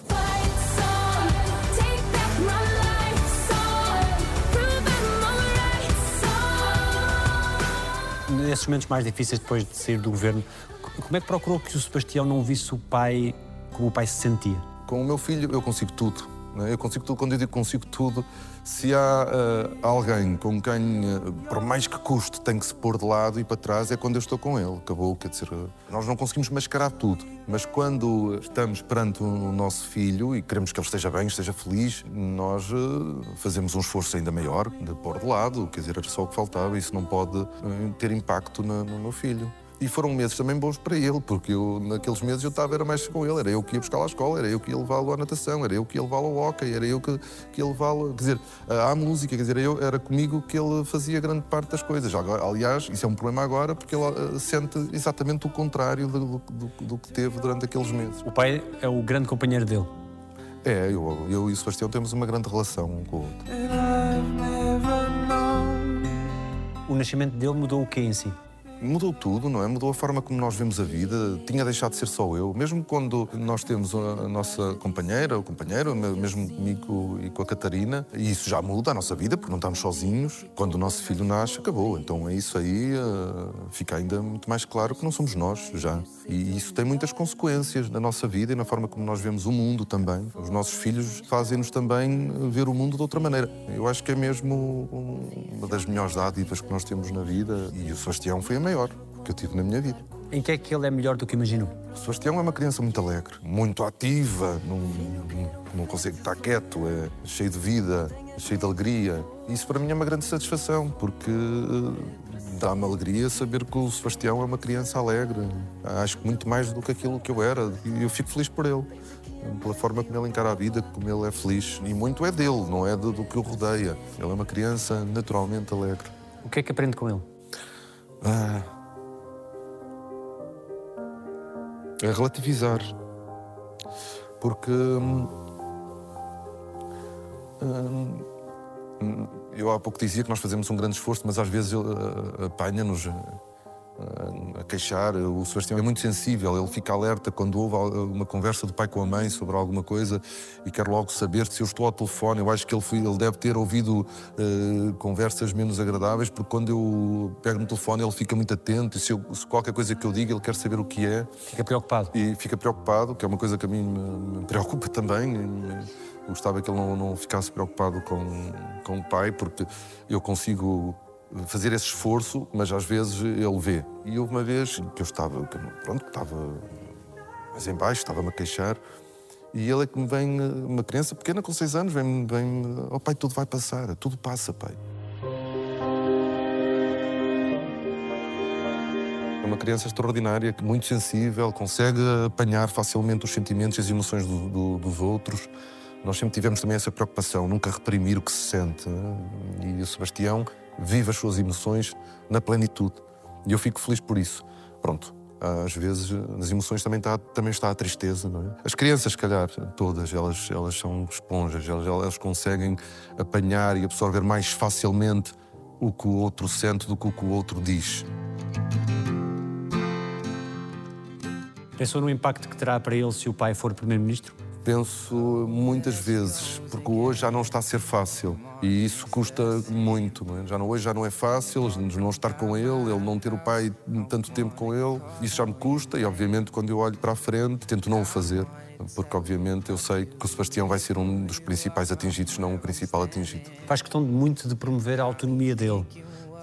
Nesses momentos mais difíceis, depois de sair do governo, como é que procurou que o Sebastião não visse o pai como o pai se sentia? Com o meu filho eu consigo tudo. né? Eu consigo tudo, quando eu digo consigo tudo, se há eh, alguém com quem, eh, por mais que custe, tem que se pôr de lado e para trás, é quando eu estou com ele. Acabou, quer dizer, nós não conseguimos mascarar tudo, mas quando estamos perante o nosso filho e queremos que ele esteja bem, esteja feliz, nós eh, fazemos um esforço ainda maior de pôr de lado, quer dizer, era só o que faltava, isso não pode ter impacto no meu filho. E foram meses também bons para ele, porque eu, naqueles meses eu estava era mais com ele, era eu que ia buscar à escola, era eu que ia levá-lo à natação, era eu que ia levá-lo ao hockey, era eu que, que ia levá-lo, quer dizer, à música, quer dizer, eu, era comigo que ele fazia grande parte das coisas. Agora, aliás, isso é um problema agora, porque ele eh, sente exatamente o contrário do, do- do- do que teve durante aqueles meses. O pai é o grande companheiro dele. É, eu, eu e o Sebastião temos uma grande relação um com o outro. O nascimento dele mudou o quê em si? Mudou tudo, não é? Mudou a forma como nós vemos a vida. Tinha deixado de ser só eu. Mesmo quando nós temos a nossa companheira, o companheiro, me- mesmo comigo e com a Catarina, e isso já muda a nossa vida, porque não estamos sozinhos. Quando o nosso filho nasce, acabou. Então é isso aí, eh, fica ainda muito mais claro que não somos nós já. E isso tem muitas consequências na nossa vida e na forma como nós vemos o mundo também. Os nossos filhos fazem-nos também ver o mundo de outra maneira. Eu acho que é mesmo um- uma das melhores dádivas que nós temos na vida. E o Sebastião foi a maior que eu tive na minha vida. Em que é que ele é melhor do que imaginou? O Sebastião é uma criança muito alegre, muito ativa, não, não, consegue estar quieto, é cheio de vida, cheio de alegria. Isso para mim é uma grande satisfação, porque eh, dá-me alegria saber que o Sebastião é uma criança alegre. Acho que muito mais do que aquilo que eu era, e eu fico feliz por ele. Pela forma como ele encara a vida, como ele é feliz. E muito é dele, não é do, do que o rodeia. Ele é uma criança naturalmente alegre. O que é que aprende com ele? Ah. É relativizar. Porque. hum, hum, eu há pouco dizia que nós fazemos um grande esforço, mas às vezes ah, apanha-nos. A queixar. O Sebastião é muito sensível, ele fica alerta quando houve uma conversa do pai com a mãe sobre alguma coisa e quer logo saber se eu estou ao telefone. Eu acho que ele, foi- ele deve ter ouvido eh, conversas menos agradáveis, porque quando eu pego no telefone ele fica muito atento e se, eu- se qualquer coisa que eu diga ele quer saber o que é Fica preocupado. e fica preocupado, que é uma coisa que a mim me, me preocupa também. Eu gostava que ele não, não ficasse preocupado com, com o pai, porque eu consigo fazer esse esforço, mas às vezes ele vê. E houve uma vez que eu estava, pronto, que estava mais em baixo, estava-me a queixar, e ele é que me vem, uma criança pequena com seis anos, vem-me, vem, oh pai, tudo vai passar, tudo passa, pai. É uma criança extraordinária, muito sensível, consegue apanhar facilmente os sentimentos e as emoções do- do- dos outros. Nós sempre tivemos também essa preocupação, nunca reprimir o que se sente. né? E o Sebastião vive as suas emoções na plenitude. E eu fico feliz por isso. Pronto, às vezes nas emoções também está, também está a tristeza, não é? As crianças, se calhar, todas, elas, elas são esponjas, elas, elas conseguem apanhar e absorver mais facilmente o que o outro sente do que o que o outro diz. Pensou no impacto que terá para ele se o pai for primeiro-ministro? Penso muitas vezes, porque hoje já não está a ser fácil e isso custa muito. Não é? já não, hoje já não é fácil, não estar com ele, ele não ter o pai tanto tempo com ele, isso já me custa e, obviamente, quando eu olho para a frente, tento não o fazer, porque, obviamente, eu sei que o Sebastião vai ser um dos principais atingidos, não o principal atingido. Faz questão de muito de promover a autonomia dele,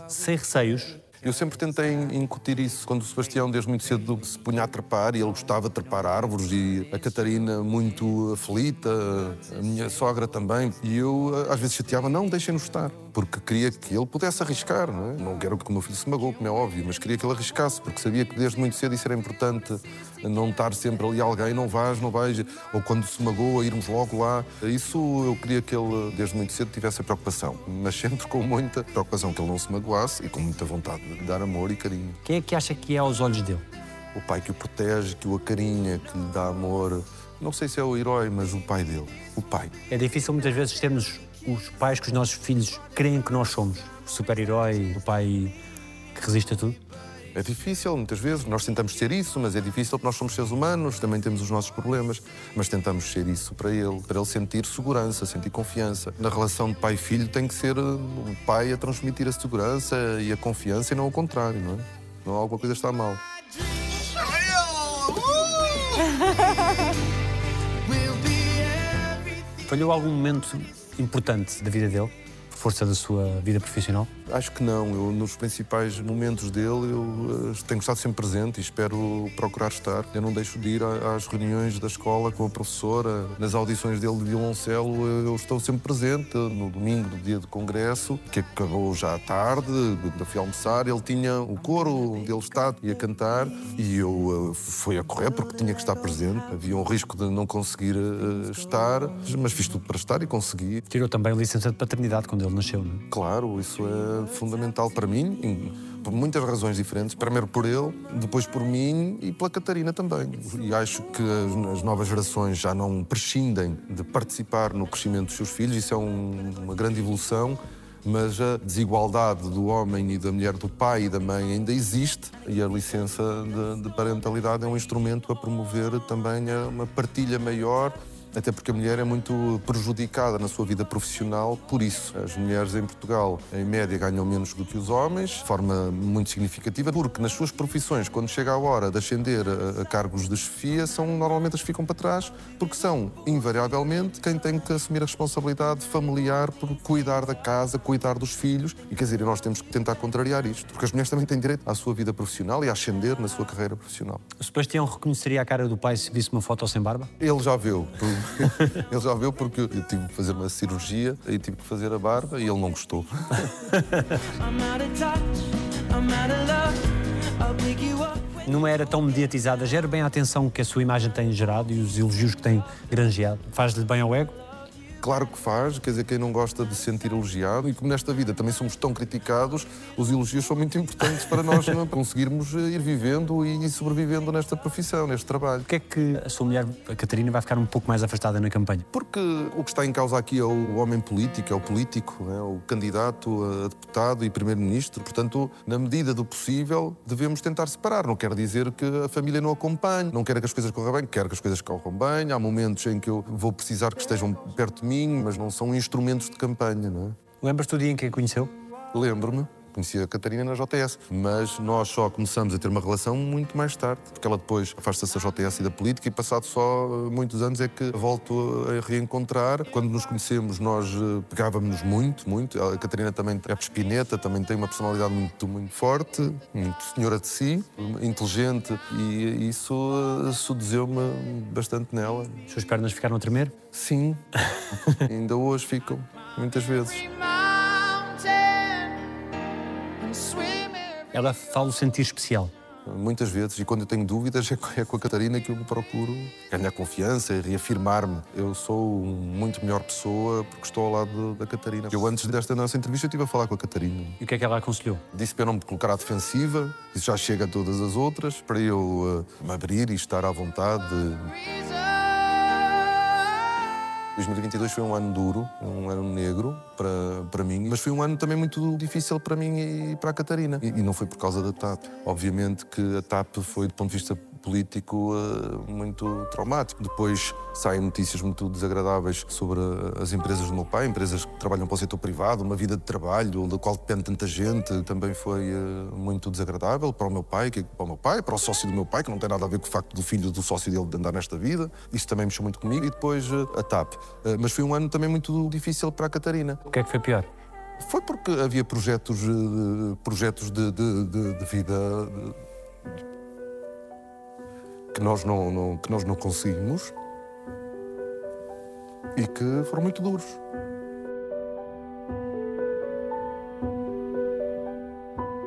sem receios. Eu sempre tentei incutir isso. Quando o Sebastião, desde muito cedo, se punha a trepar e ele gostava de trepar árvores, e a Catarina muito aflita, a minha sogra também. E eu, às vezes, chateava: não, deixem-nos estar. Porque queria que ele pudesse arriscar, não é? Não quero que o meu filho se magoe, como é óbvio, mas queria que ele arriscasse, porque sabia que desde muito cedo isso era importante. Não estar sempre ali alguém, não vais, não vais. Ou quando se magoa, irmos logo lá. Isso eu queria que ele, desde muito cedo, tivesse a preocupação. Mas sempre com muita preocupação, que ele não se magoasse e com muita vontade de dar amor e carinho. Quem é que acha que é aos olhos dele? O pai que o protege, que o acarinha, que lhe dá amor. Não sei se é o herói, mas o pai dele. O pai. É difícil muitas vezes termos os pais que os nossos filhos creem que nós somos. O super-herói, o pai que resiste a tudo. É difícil, muitas vezes. Nós tentamos ser isso, mas é difícil porque nós somos seres humanos, também temos os nossos problemas. Mas tentamos ser isso para ele, para ele sentir segurança, sentir confiança. Na relação de pai e filho tem que ser uh, o pai a transmitir a segurança e a confiança e não o contrário, não é? Não alguma coisa está mal. Falhou algum momento importante da vida dele, força da sua vida profissional? Acho que não. Eu, nos principais momentos dele, eu eh, tenho estado sempre presente e espero procurar estar. Eu não deixo de ir a- às reuniões da escola com a professora, nas audições dele de violoncelo, eh, eu estou sempre presente. No domingo, no dia do congresso, que acabou já à tarde, ainda fui almoçar, ele tinha o coro onde ele está, ia cantar, e eu eh, fui a correr porque tinha que estar presente. Havia um risco de não conseguir estar, mas fiz tudo para estar e consegui. Tirou também licença de paternidade quando ele nasceu, não é? Claro, isso é fundamental para mim, por muitas razões diferentes. Primeiro por ele, depois por mim e pela Catarina também. E acho que as, as novas gerações já não prescindem de participar no crescimento dos seus filhos, isso é um- uma grande evolução. Mas a desigualdade do homem e da mulher, do pai e da mãe ainda existe e a licença de, de parentalidade é um instrumento para promover também a- uma partilha maior até porque a mulher é muito prejudicada na sua vida profissional por isso. As mulheres em Portugal, em média, ganham menos do que os homens, de forma muito significativa, porque nas suas profissões, quando chega a hora de ascender a, cargos de chefia, são, normalmente as ficam para trás, porque são, invariavelmente, quem tem que assumir a responsabilidade familiar por cuidar da casa, cuidar dos filhos. E quer dizer, nós temos que tentar contrariar isto, porque as mulheres também têm direito à sua vida profissional e a ascender na sua carreira profissional. O Sebastião reconheceria a cara do pai se visse uma foto sem barba? Ele já viu. <laughs> Ele já viu porque eu tive que fazer uma cirurgia e tive que fazer a barba e ele não gostou. <laughs> Numa era tão mediatizada, gera bem a atenção que a sua imagem tem gerado e os elogios que tem granjeado. Faz-lhe bem ao ego? Claro que faz, quer dizer, quem não gosta de se sentir elogiado e como nesta vida também somos tão criticados, os elogios são muito importantes para nós não é? <laughs> conseguirmos eh, ir vivendo e sobrevivendo nesta profissão, neste trabalho. Porquê é que a sua mulher, a Catarina, vai ficar um pouco mais afastada na campanha? Porque o que está em causa aqui é o homem político, é o político, é o candidato a deputado e primeiro-ministro. Portanto, na medida do possível, devemos tentar separar. Não quer dizer que a família não acompanhe, não quer que as coisas corram bem, quer que as coisas corram bem. Há momentos em que eu vou precisar que estejam perto de mim, mas não são instrumentos de campanha, não é? Lembras-te do dia em que a conheceu? Lembro-me, conheci a Catarina na JS, mas nós só começamos a ter uma relação muito mais tarde, porque ela depois afasta-se da JS e da política e passado só eh, muitos anos é que volto a reencontrar. Quando nos conhecemos nós eh, pegávamos muito, muito. A Catarina também é espineta, também tem uma personalidade muito, muito forte, muito senhora de si, inteligente e isso eh, seduziu-me bastante nela. As suas pernas ficaram a tremer? Sim, <laughs> ainda hoje ficam, muitas vezes. Ela fala o sentir especial. Muitas vezes, e quando eu tenho dúvidas, <laughs> é com é com a Catarina que eu me procuro ganhar confiança e reafirmar-me. Eu sou muito melhor pessoa porque estou ao lado da Catarina. Eu, antes desta nossa entrevista, eu estive a falar com a Catarina. E o que é que ela aconselhou? Disse para eu não me colocar à defensiva, isso já chega a todas as outras, para eu eh, me abrir e estar à vontade. Reason. 2022 foi um ano duro, um ano negro para, para mim, mas foi um ano também muito difícil para mim e para a Catarina. E, e não foi por causa da TAP. Obviamente que a TAP foi, do ponto de vista político, eh, muito traumático. Depois saem notícias muito desagradáveis sobre as empresas do meu pai, empresas que trabalham para o setor privado, uma vida de trabalho da qual depende tanta gente. Também foi eh, muito desagradável para o meu pai, que, para o meu pai, para o sócio do meu pai, que não tem nada a ver com o facto do filho do sócio dele de andar nesta vida. Isso também mexeu muito comigo. E depois eh, a TAP. Mas foi um ano também muito difícil para a Catarina. O que é que foi pior? Foi porque havia projetos, projetos de, de- de- de vida que, nós não, não- que nós não conseguimos e que foram muito duros.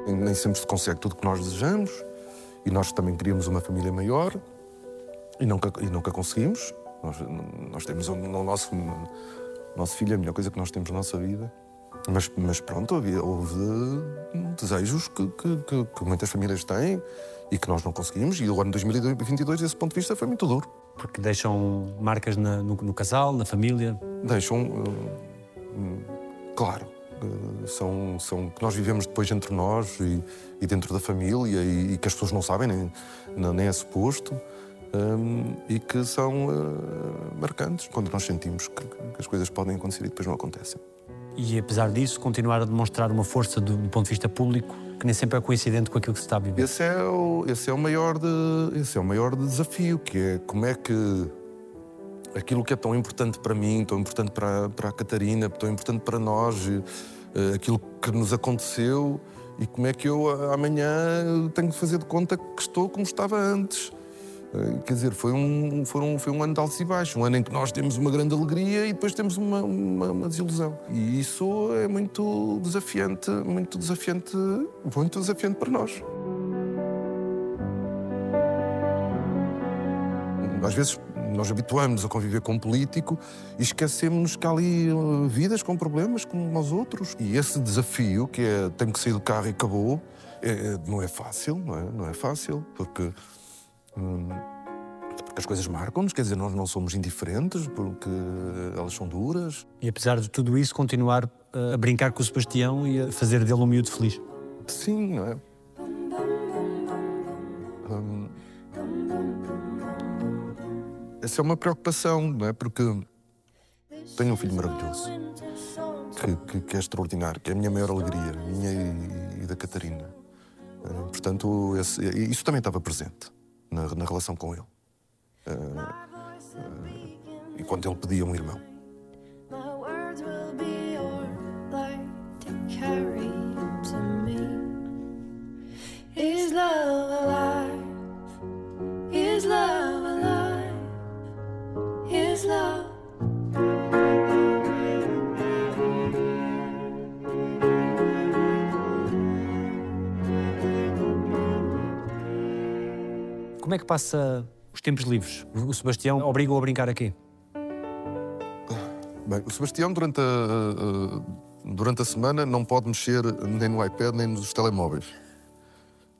Nem sempre se consegue tudo o que nós desejamos e nós também queríamos uma família maior e nunca, e nunca conseguimos. Nós, nós temos o, nosso, o nosso filho, a melhor coisa que nós temos na nossa vida. Mas, mas pronto, havia, houve desejos que, que- que- que muitas famílias têm e que nós não conseguimos. E o ano 2022, desse ponto de vista, foi muito duro. Porque deixam marcas na- no, no casal, na família. Deixam, eh, claro, eh, são, são que nós vivemos depois entre nós e, e dentro da família e, e que as pessoas não sabem, nem, nem é suposto. hum, e que são eh, marcantes quando nós sentimos que, que as coisas podem acontecer e depois não acontecem. E apesar disso, continuar a demonstrar uma força do, do ponto de vista público que nem sempre é coincidente com aquilo que se está a viver. Esse é o, esse é o maior de, esse é o maior desafio, que é como é que aquilo que é tão importante para mim, tão importante para, para a Catarina, tão importante para nós, eh, aquilo que nos aconteceu e como é que eu amanhã tenho que fazer de conta que estou como estava antes. Eh, Quer dizer, foi um, foi, um, foi um ano de altos e baixos, um ano em que nós temos uma grande alegria e depois temos uma, uma, uma desilusão. E isso é muito desafiante, muito desafiante, muito desafiante para nós. Às vezes nós habituamos a conviver com um político e esquecemos que há ali uh, vidas com problemas como os outros. E esse desafio, que é tenho que sair do carro e acabou, é- não é fácil, não é? Não é fácil, porque, porque as coisas marcam-nos, quer dizer, nós não somos indiferentes, porque elas são duras. E apesar de tudo isso, continuar uh, a brincar com o Sebastião e a fazer dele um miúdo feliz. Sim, não é? Hum, essa é uma preocupação, não é? Porque tenho um filho maravilhoso, que, que- que é extraordinário, que é a minha maior alegria, minha e, e da Catarina. Eh, portanto, esse- isso também estava presente na, na relação com ele. Eh, eh, e quando ele pedia um irmão. Como é que passa os tempos livres? O Sebastião obriga-o a brincar a quê? Bem, o Sebastião, durante a, a- durante a semana, não pode mexer nem no iPad nem nos telemóveis.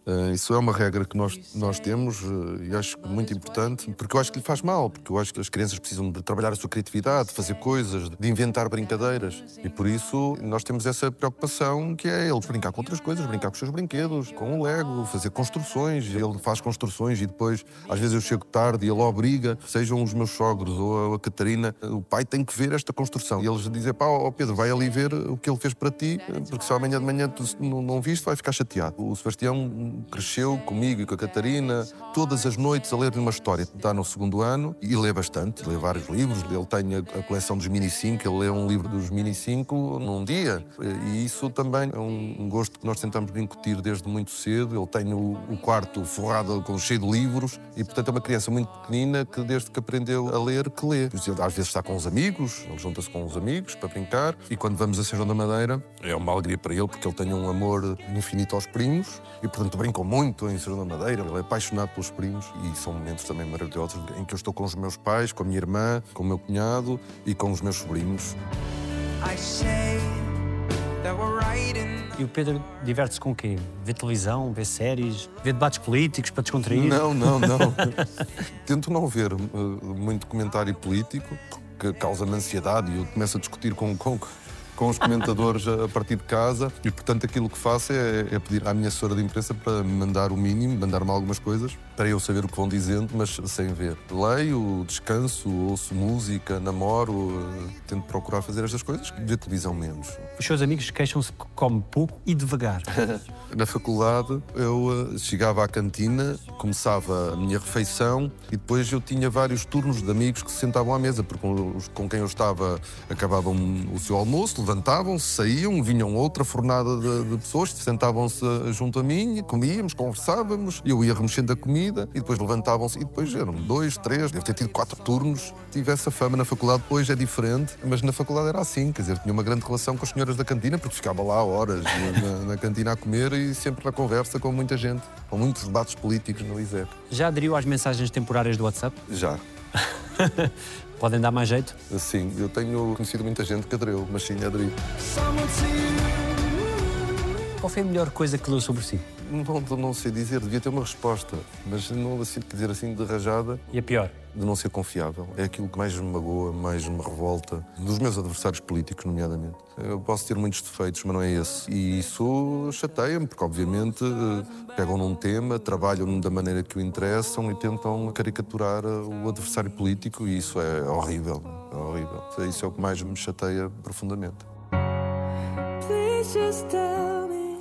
Eh, isso é uma regra que nós, nós temos eh, e acho que muito importante, porque eu acho que lhe faz mal, porque eu acho que as crianças precisam de trabalhar a sua criatividade, de fazer coisas, de inventar brincadeiras. E por isso nós temos essa preocupação que é ele brincar com outras coisas, brincar com os seus brinquedos, com o Lego, fazer construções. Ele faz construções e depois, às vezes, eu chego tarde e ele obriga, sejam os meus sogros ou a Catarina, o pai tem que ver esta construção. E eles dizem, pá, ó Pedro, vai ali ver o que ele fez para ti, porque se amanhã de manhã tu não, não viste, vai ficar chateado. O Sebastião cresceu comigo e com a Catarina todas as noites a ler uma história. Está no segundo ano e lê bastante, lê vários livros. Ele tem a, coleção dos Mini 5, ele lê um livro dos Mini 5 num dia. E isso também é um, gosto que nós tentamos incutir desde muito cedo. Ele tem o, o quarto forrado com cheio de livros e, portanto, é uma criança muito pequenina que, desde que aprendeu a ler, que lê. Às vezes está com os amigos, ele junta-se com os amigos para brincar. E quando vamos a São João da Madeira, é uma alegria para ele, porque ele tem um amor infinito aos primos e, portanto, brincam muito em da Madeira. Ele é apaixonado pelos primos e são momentos também maravilhosos em que eu estou com os meus pais, com a minha irmã, com o meu cunhado e com os meus sobrinhos. I say that we're right in E o Pedro diverte-se com o quê? Vê televisão, vê séries, vê debates políticos para descontrair? Não, não, não. <laughs> Tento não ver uh, muito comentário político, que causa-me ansiedade e eu começo a discutir com, com, com os comentadores a partir de casa e, portanto, aquilo que faço é, é pedir à minha assessora de imprensa para me mandar o mínimo, mandar-me algumas coisas, para eu saber o que vão dizendo, mas sem ver. Leio, descanso, ouço música, namoro, tento procurar fazer estas coisas, ver televisão menos. Os seus amigos queixam-se que come pouco e devagar. <laughs> Na faculdade, eu eh, chegava à cantina, começava a minha refeição e depois eu tinha vários turnos de amigos que se sentavam à mesa, porque os com quem eu estava acabavam o seu almoço, levantavam-se, saíam, vinham outra fornada de, de pessoas, sentavam-se junto a mim, comíamos, conversávamos, eu ia remexendo a comida e depois levantavam-se e depois eram dois, três, devo ter tido quatro turnos. Tive essa fama na faculdade, depois é diferente, mas na faculdade era assim, quer dizer, tinha uma grande relação com as senhoras da cantina, porque ficava lá horas na, na cantina a comer e sempre na conversa com muita gente, com muitos debates políticos no ISEC. Já aderiu às mensagens temporárias do WhatsApp? Já. <laughs> Podem dar mais jeito? Sim, eu tenho conhecido muita gente que aderiu, mas sim, aderi. Qual foi a melhor coisa que leu sobre si? Não, não sei dizer, devia ter uma resposta, mas não sinto que dizer assim de rajada E a pior? de não ser confiável. É aquilo que mais me magoa, mais me revolta, dos meus adversários políticos, nomeadamente. Eu posso ter muitos defeitos, mas não é esse. E isso chateia-me, porque obviamente eh, pegam num tema, trabalham da maneira que o interessam e tentam caricaturar eh, o adversário político e isso é horrível. É horrível. Isso é o que mais me chateia profundamente. Please just tell.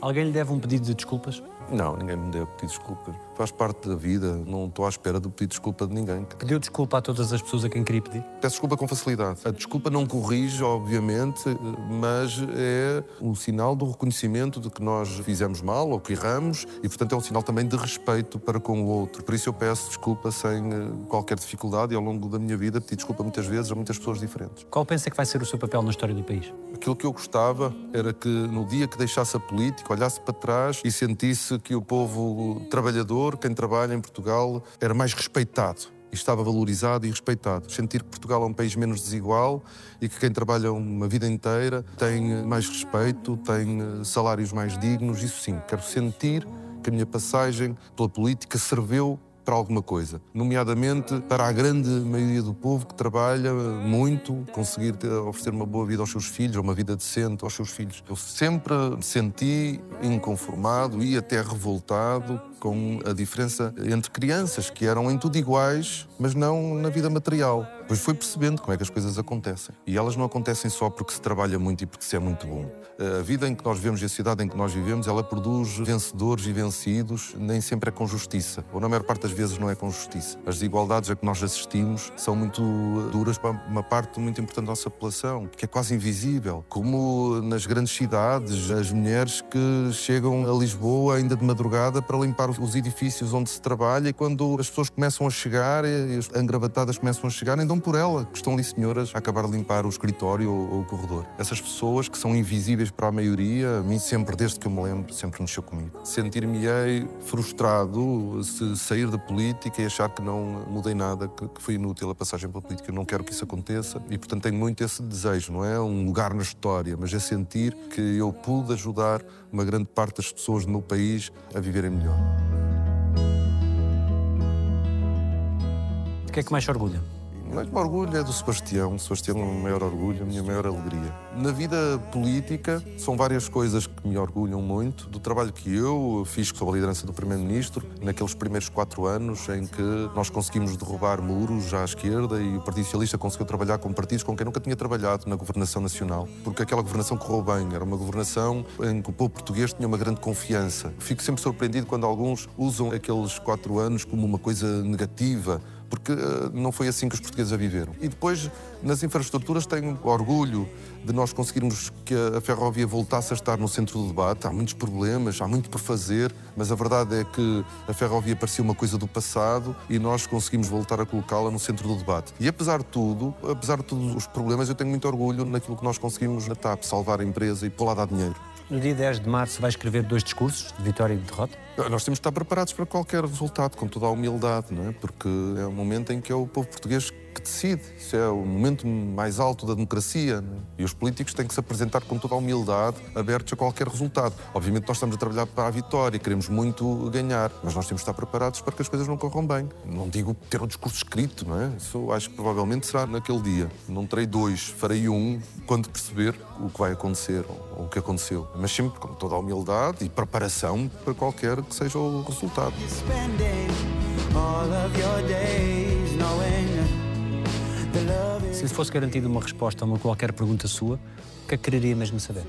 Alguém lhe deve um pedido de desculpas? Não, ninguém me deu pedir desculpas. Faz parte da vida, não estou à espera de pedir desculpa de ninguém. Pediu desculpa a todas as pessoas a quem queria pedir? Peço desculpa com facilidade. A desculpa não corrige, obviamente, mas é um sinal do reconhecimento de que nós fizemos mal ou que erramos e, portanto, é um sinal também de respeito para com o outro. Por isso eu peço desculpa sem eh, qualquer dificuldade e ao longo da minha vida pedi desculpa muitas vezes a muitas pessoas diferentes. Qual pensa que vai ser o seu papel na história do país? Aquilo que eu gostava era que no dia que deixasse a política, olhasse para trás e sentisse que o povo trabalhador, quem trabalha em Portugal, era mais respeitado. E estava valorizado e respeitado. Sentir que Portugal é um país menos desigual e que quem trabalha uma vida inteira tem mais respeito, tem eh, salários mais dignos, isso sim. Quero sentir que a minha passagem pela política serviu para alguma coisa, nomeadamente para a grande maioria do povo que trabalha muito, conseguir ter- oferecer uma boa vida aos seus filhos, uma vida decente aos seus filhos. Eu sempre senti inconformado e até revoltado com a diferença entre crianças que eram em tudo iguais, mas não na vida material. Pois fui percebendo como é que as coisas acontecem. E elas não acontecem só porque se trabalha muito e porque se é muito bom. A vida em que nós vivemos e a sociedade em que nós vivemos, ela produz vencedores e vencidos, nem sempre é com justiça. Ou na maior parte das vezes não é com justiça. As desigualdades a que nós assistimos são muito duras para uma parte muito importante da nossa população, que é quase invisível. Como nas grandes cidades, as mulheres que chegam a Lisboa ainda de madrugada para limpar o os, os edifícios onde se trabalha e quando as pessoas começam a chegar e as engravatadas começam a chegar, então por ela, que estão ali senhoras a acabar de limpar o escritório ou o corredor. Essas pessoas que são invisíveis para a maioria, a mim sempre, desde que eu me lembro, sempre mexeu comigo. Sentir-me-ei frustrado se sair da política e achar que não mudei nada, que, que foi inútil a passagem pela política. Eu não quero que isso aconteça e, portanto, tenho muito esse desejo, não é um lugar na história, mas é sentir que eu pude ajudar uma grande parte das pessoas meu país a viverem melhor. De que é que mais orgulha? O orgulho é do Sebastião. O Sebastião é o meu maior orgulho, a minha maior alegria. Na vida política, são várias coisas que me orgulham muito. Do trabalho que eu fiz sob a liderança do Primeiro-Ministro, naqueles primeiros quatro anos em que nós conseguimos derrubar muros à esquerda e o Partido Socialista conseguiu trabalhar com partidos com quem nunca tinha trabalhado na governação nacional. Porque aquela governação correu bem. Era uma governação em que o povo português tinha uma grande confiança. Fico sempre surpreendido quando alguns usam aqueles quatro anos como uma coisa negativa porque eh, não foi assim que os portugueses a viveram. E depois, nas infraestruturas, tenho orgulho de nós conseguirmos que a ferrovia voltasse a estar no centro do debate. Há muitos problemas, há muito por fazer, mas a verdade é que a ferrovia parecia uma coisa do passado e nós conseguimos voltar a colocá-la no centro do debate. E apesar de tudo, apesar de todos os problemas, eu tenho muito orgulho naquilo que nós conseguimos na TAP, salvar a empresa e pôr lá dar dinheiro. No dia 10 de março vai escrever dois discursos, de vitória e de derrota. Nós temos de estar preparados para qualquer resultado, com toda a humildade, não é? Porque é um momento em que é o povo português que decide. Isso é o momento mais alto da democracia. não é? E os políticos têm que se apresentar com toda a humildade, abertos a qualquer resultado. Obviamente, nós estamos a trabalhar para a vitória, queremos muito ganhar, mas nós temos de estar preparados para que as coisas não corram bem. Não digo ter um discurso escrito, não é? Isso acho que provavelmente será naquele dia. Não terei dois, farei um quando perceber o que vai acontecer ou o que aconteceu. Mas sempre com toda a humildade e preparação para qualquer que seja o resultado. All of your days knowing Se fosse garantida uma resposta a uma qualquer pergunta sua, o que é que quereria mesmo saber?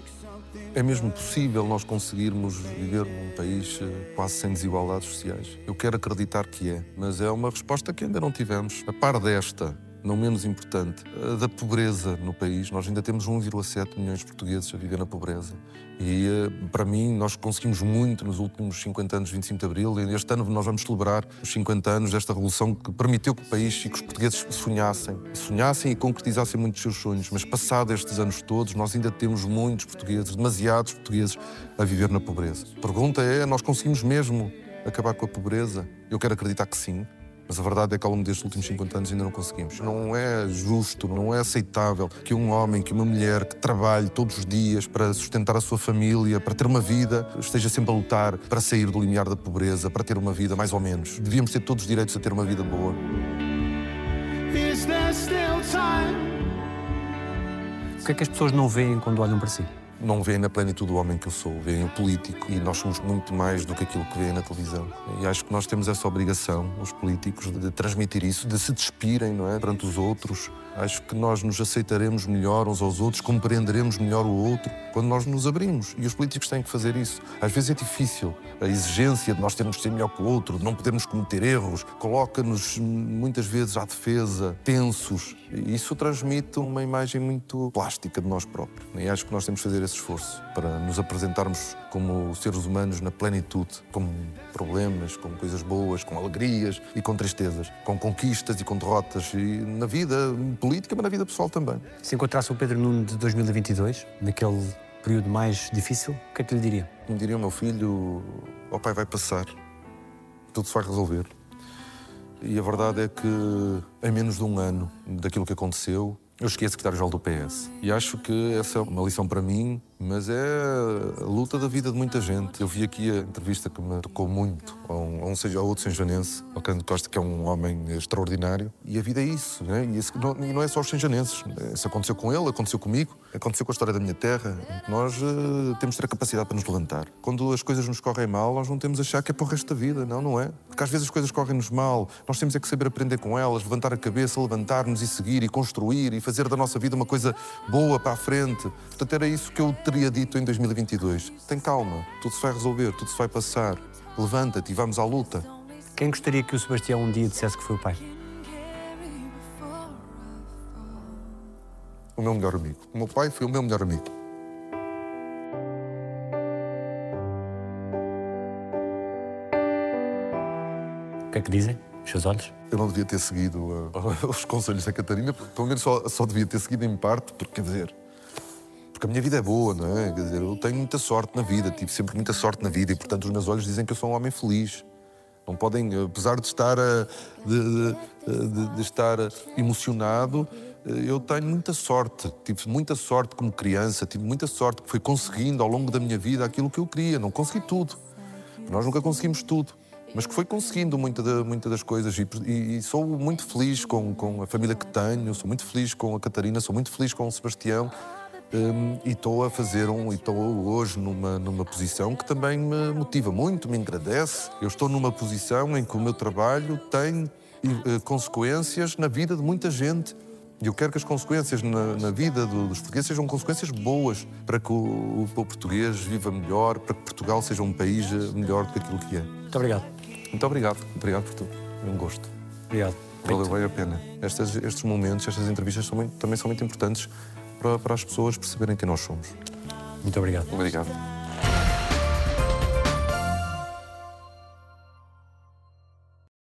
É mesmo possível nós conseguirmos viver num país eh, quase sem desigualdades sociais? Eu quero acreditar que é, mas é uma resposta que ainda não tivemos. A par desta, não menos importante, a da pobreza no país. Nós ainda temos 1,7 milhões de portugueses a viver na pobreza. E, eh, para mim, nós conseguimos muito nos últimos 50 anos de 25 de Abril. E este ano nós vamos celebrar os 50 anos desta revolução que permitiu que o país e que os portugueses sonhassem. Sonhassem e concretizassem muitos seus sonhos. Mas, passados estes anos todos, nós ainda temos muitos portugueses, demasiados portugueses, a viver na pobreza. A pergunta é, nós conseguimos mesmo acabar com a pobreza? Eu quero acreditar que sim. Mas a verdade é que ao longo destes últimos 50 anos ainda não conseguimos. Não é justo, não é aceitável que um homem, que uma mulher que trabalhe todos os dias para sustentar a sua família, para ter uma vida, esteja sempre a lutar para sair do limiar da pobreza, para ter uma vida mais ou menos. Devíamos ter todos os direitos a ter uma vida boa. O que é que as pessoas não veem quando olham para si? Não veem na plenitude o homem que eu sou, veem o político e nós somos muito mais do que aquilo que veem na televisão. E acho que nós temos essa obrigação, os políticos, de transmitir isso, de se despirem não é, perante os outros. Acho que nós nos aceitaremos melhor uns aos outros, compreenderemos melhor o outro quando nós nos abrimos. E os políticos têm que fazer isso. Às vezes é difícil. A exigência de nós termos de ser melhor que o outro, de não podermos cometer erros, coloca-nos muitas vezes à defesa, tensos. E isso transmite uma imagem muito plástica de nós próprios. E acho que nós temos de fazer esse esforço para nos apresentarmos como seres humanos na plenitude, com problemas, com coisas boas, com alegrias e com tristezas, com conquistas e com derrotas, e na vida política, mas na vida pessoal também. Se encontrasse o Pedro Nuno de 2022, naquele período mais difícil, o que é que lhe diria? Me diria o meu filho: o pai vai passar, tudo se vai resolver. E a verdade é que, em menos de um ano daquilo que aconteceu, eu cheguei a secretário-geral do PS. E acho que essa é uma lição para mim, mas é a luta da vida de muita gente. Eu vi aqui a entrevista que me tocou muito a um, a um seja a outro senjanense, ao Cândido Costa, que é um homem extraordinário. E a vida é isso, né? e, isso não, e não é só os senjanenses. Isso aconteceu com ele, aconteceu comigo, aconteceu com a história da minha terra. Nós eh, temos de ter a capacidade para nos levantar. Quando as coisas nos correm mal, nós não temos de achar que é para o resto da vida. Não, não é. Porque às vezes as coisas correm-nos mal, nós temos é que saber aprender com elas, levantar a cabeça, levantar-nos e seguir e construir e fazer da nossa vida uma coisa boa para a frente. Portanto, era isso que eu teria dito em 2022. Tem calma, tudo se vai resolver, tudo se vai passar. Levanta-te e vamos à luta. Quem gostaria que o Sebastião um dia dissesse que foi o pai? O meu melhor amigo. O meu pai foi o meu melhor amigo. que dizem? Os seus olhos? Eu não devia ter seguido uh, <laughs> os conselhos da Catarina, pelo menos só, só devia ter seguido em parte, porque quer dizer. Porque a minha vida é boa, não é? Quer dizer, eu tenho muita sorte na vida, tive sempre muita sorte na vida e, portanto, os meus olhos dizem que eu sou um homem feliz. Não podem, apesar de estar, de, de- de- de estar emocionado, eu tenho muita sorte. Tive muita sorte como criança, tive muita sorte que fui conseguindo ao longo da minha vida aquilo que eu queria. Não consegui tudo. Nós nunca conseguimos tudo, mas que foi conseguindo muita, da- muita das coisas e, e- e sou muito feliz com, com a família que tenho, sou muito feliz com a Catarina, sou muito feliz com o Sebastião hum, e estou a fazer um, e estou hoje numa, numa posição que também me motiva muito, me agradece. Eu estou numa posição em que o meu trabalho tem eh, consequências na vida de muita gente. E eu quero que as consequências na, na vida do- dos portugueses sejam consequências boas para que o, o povo português viva melhor, para que Portugal seja um país eh, melhor do que aquilo que é. Muito obrigado. Muito obrigado, obrigado por tudo. É um gosto. Obrigado. Valeu bem a pena. Estas- estes momentos, estas entrevistas são muito- também são muito importantes para, para as pessoas perceberem quem nós somos. Muito obrigado. Obrigado.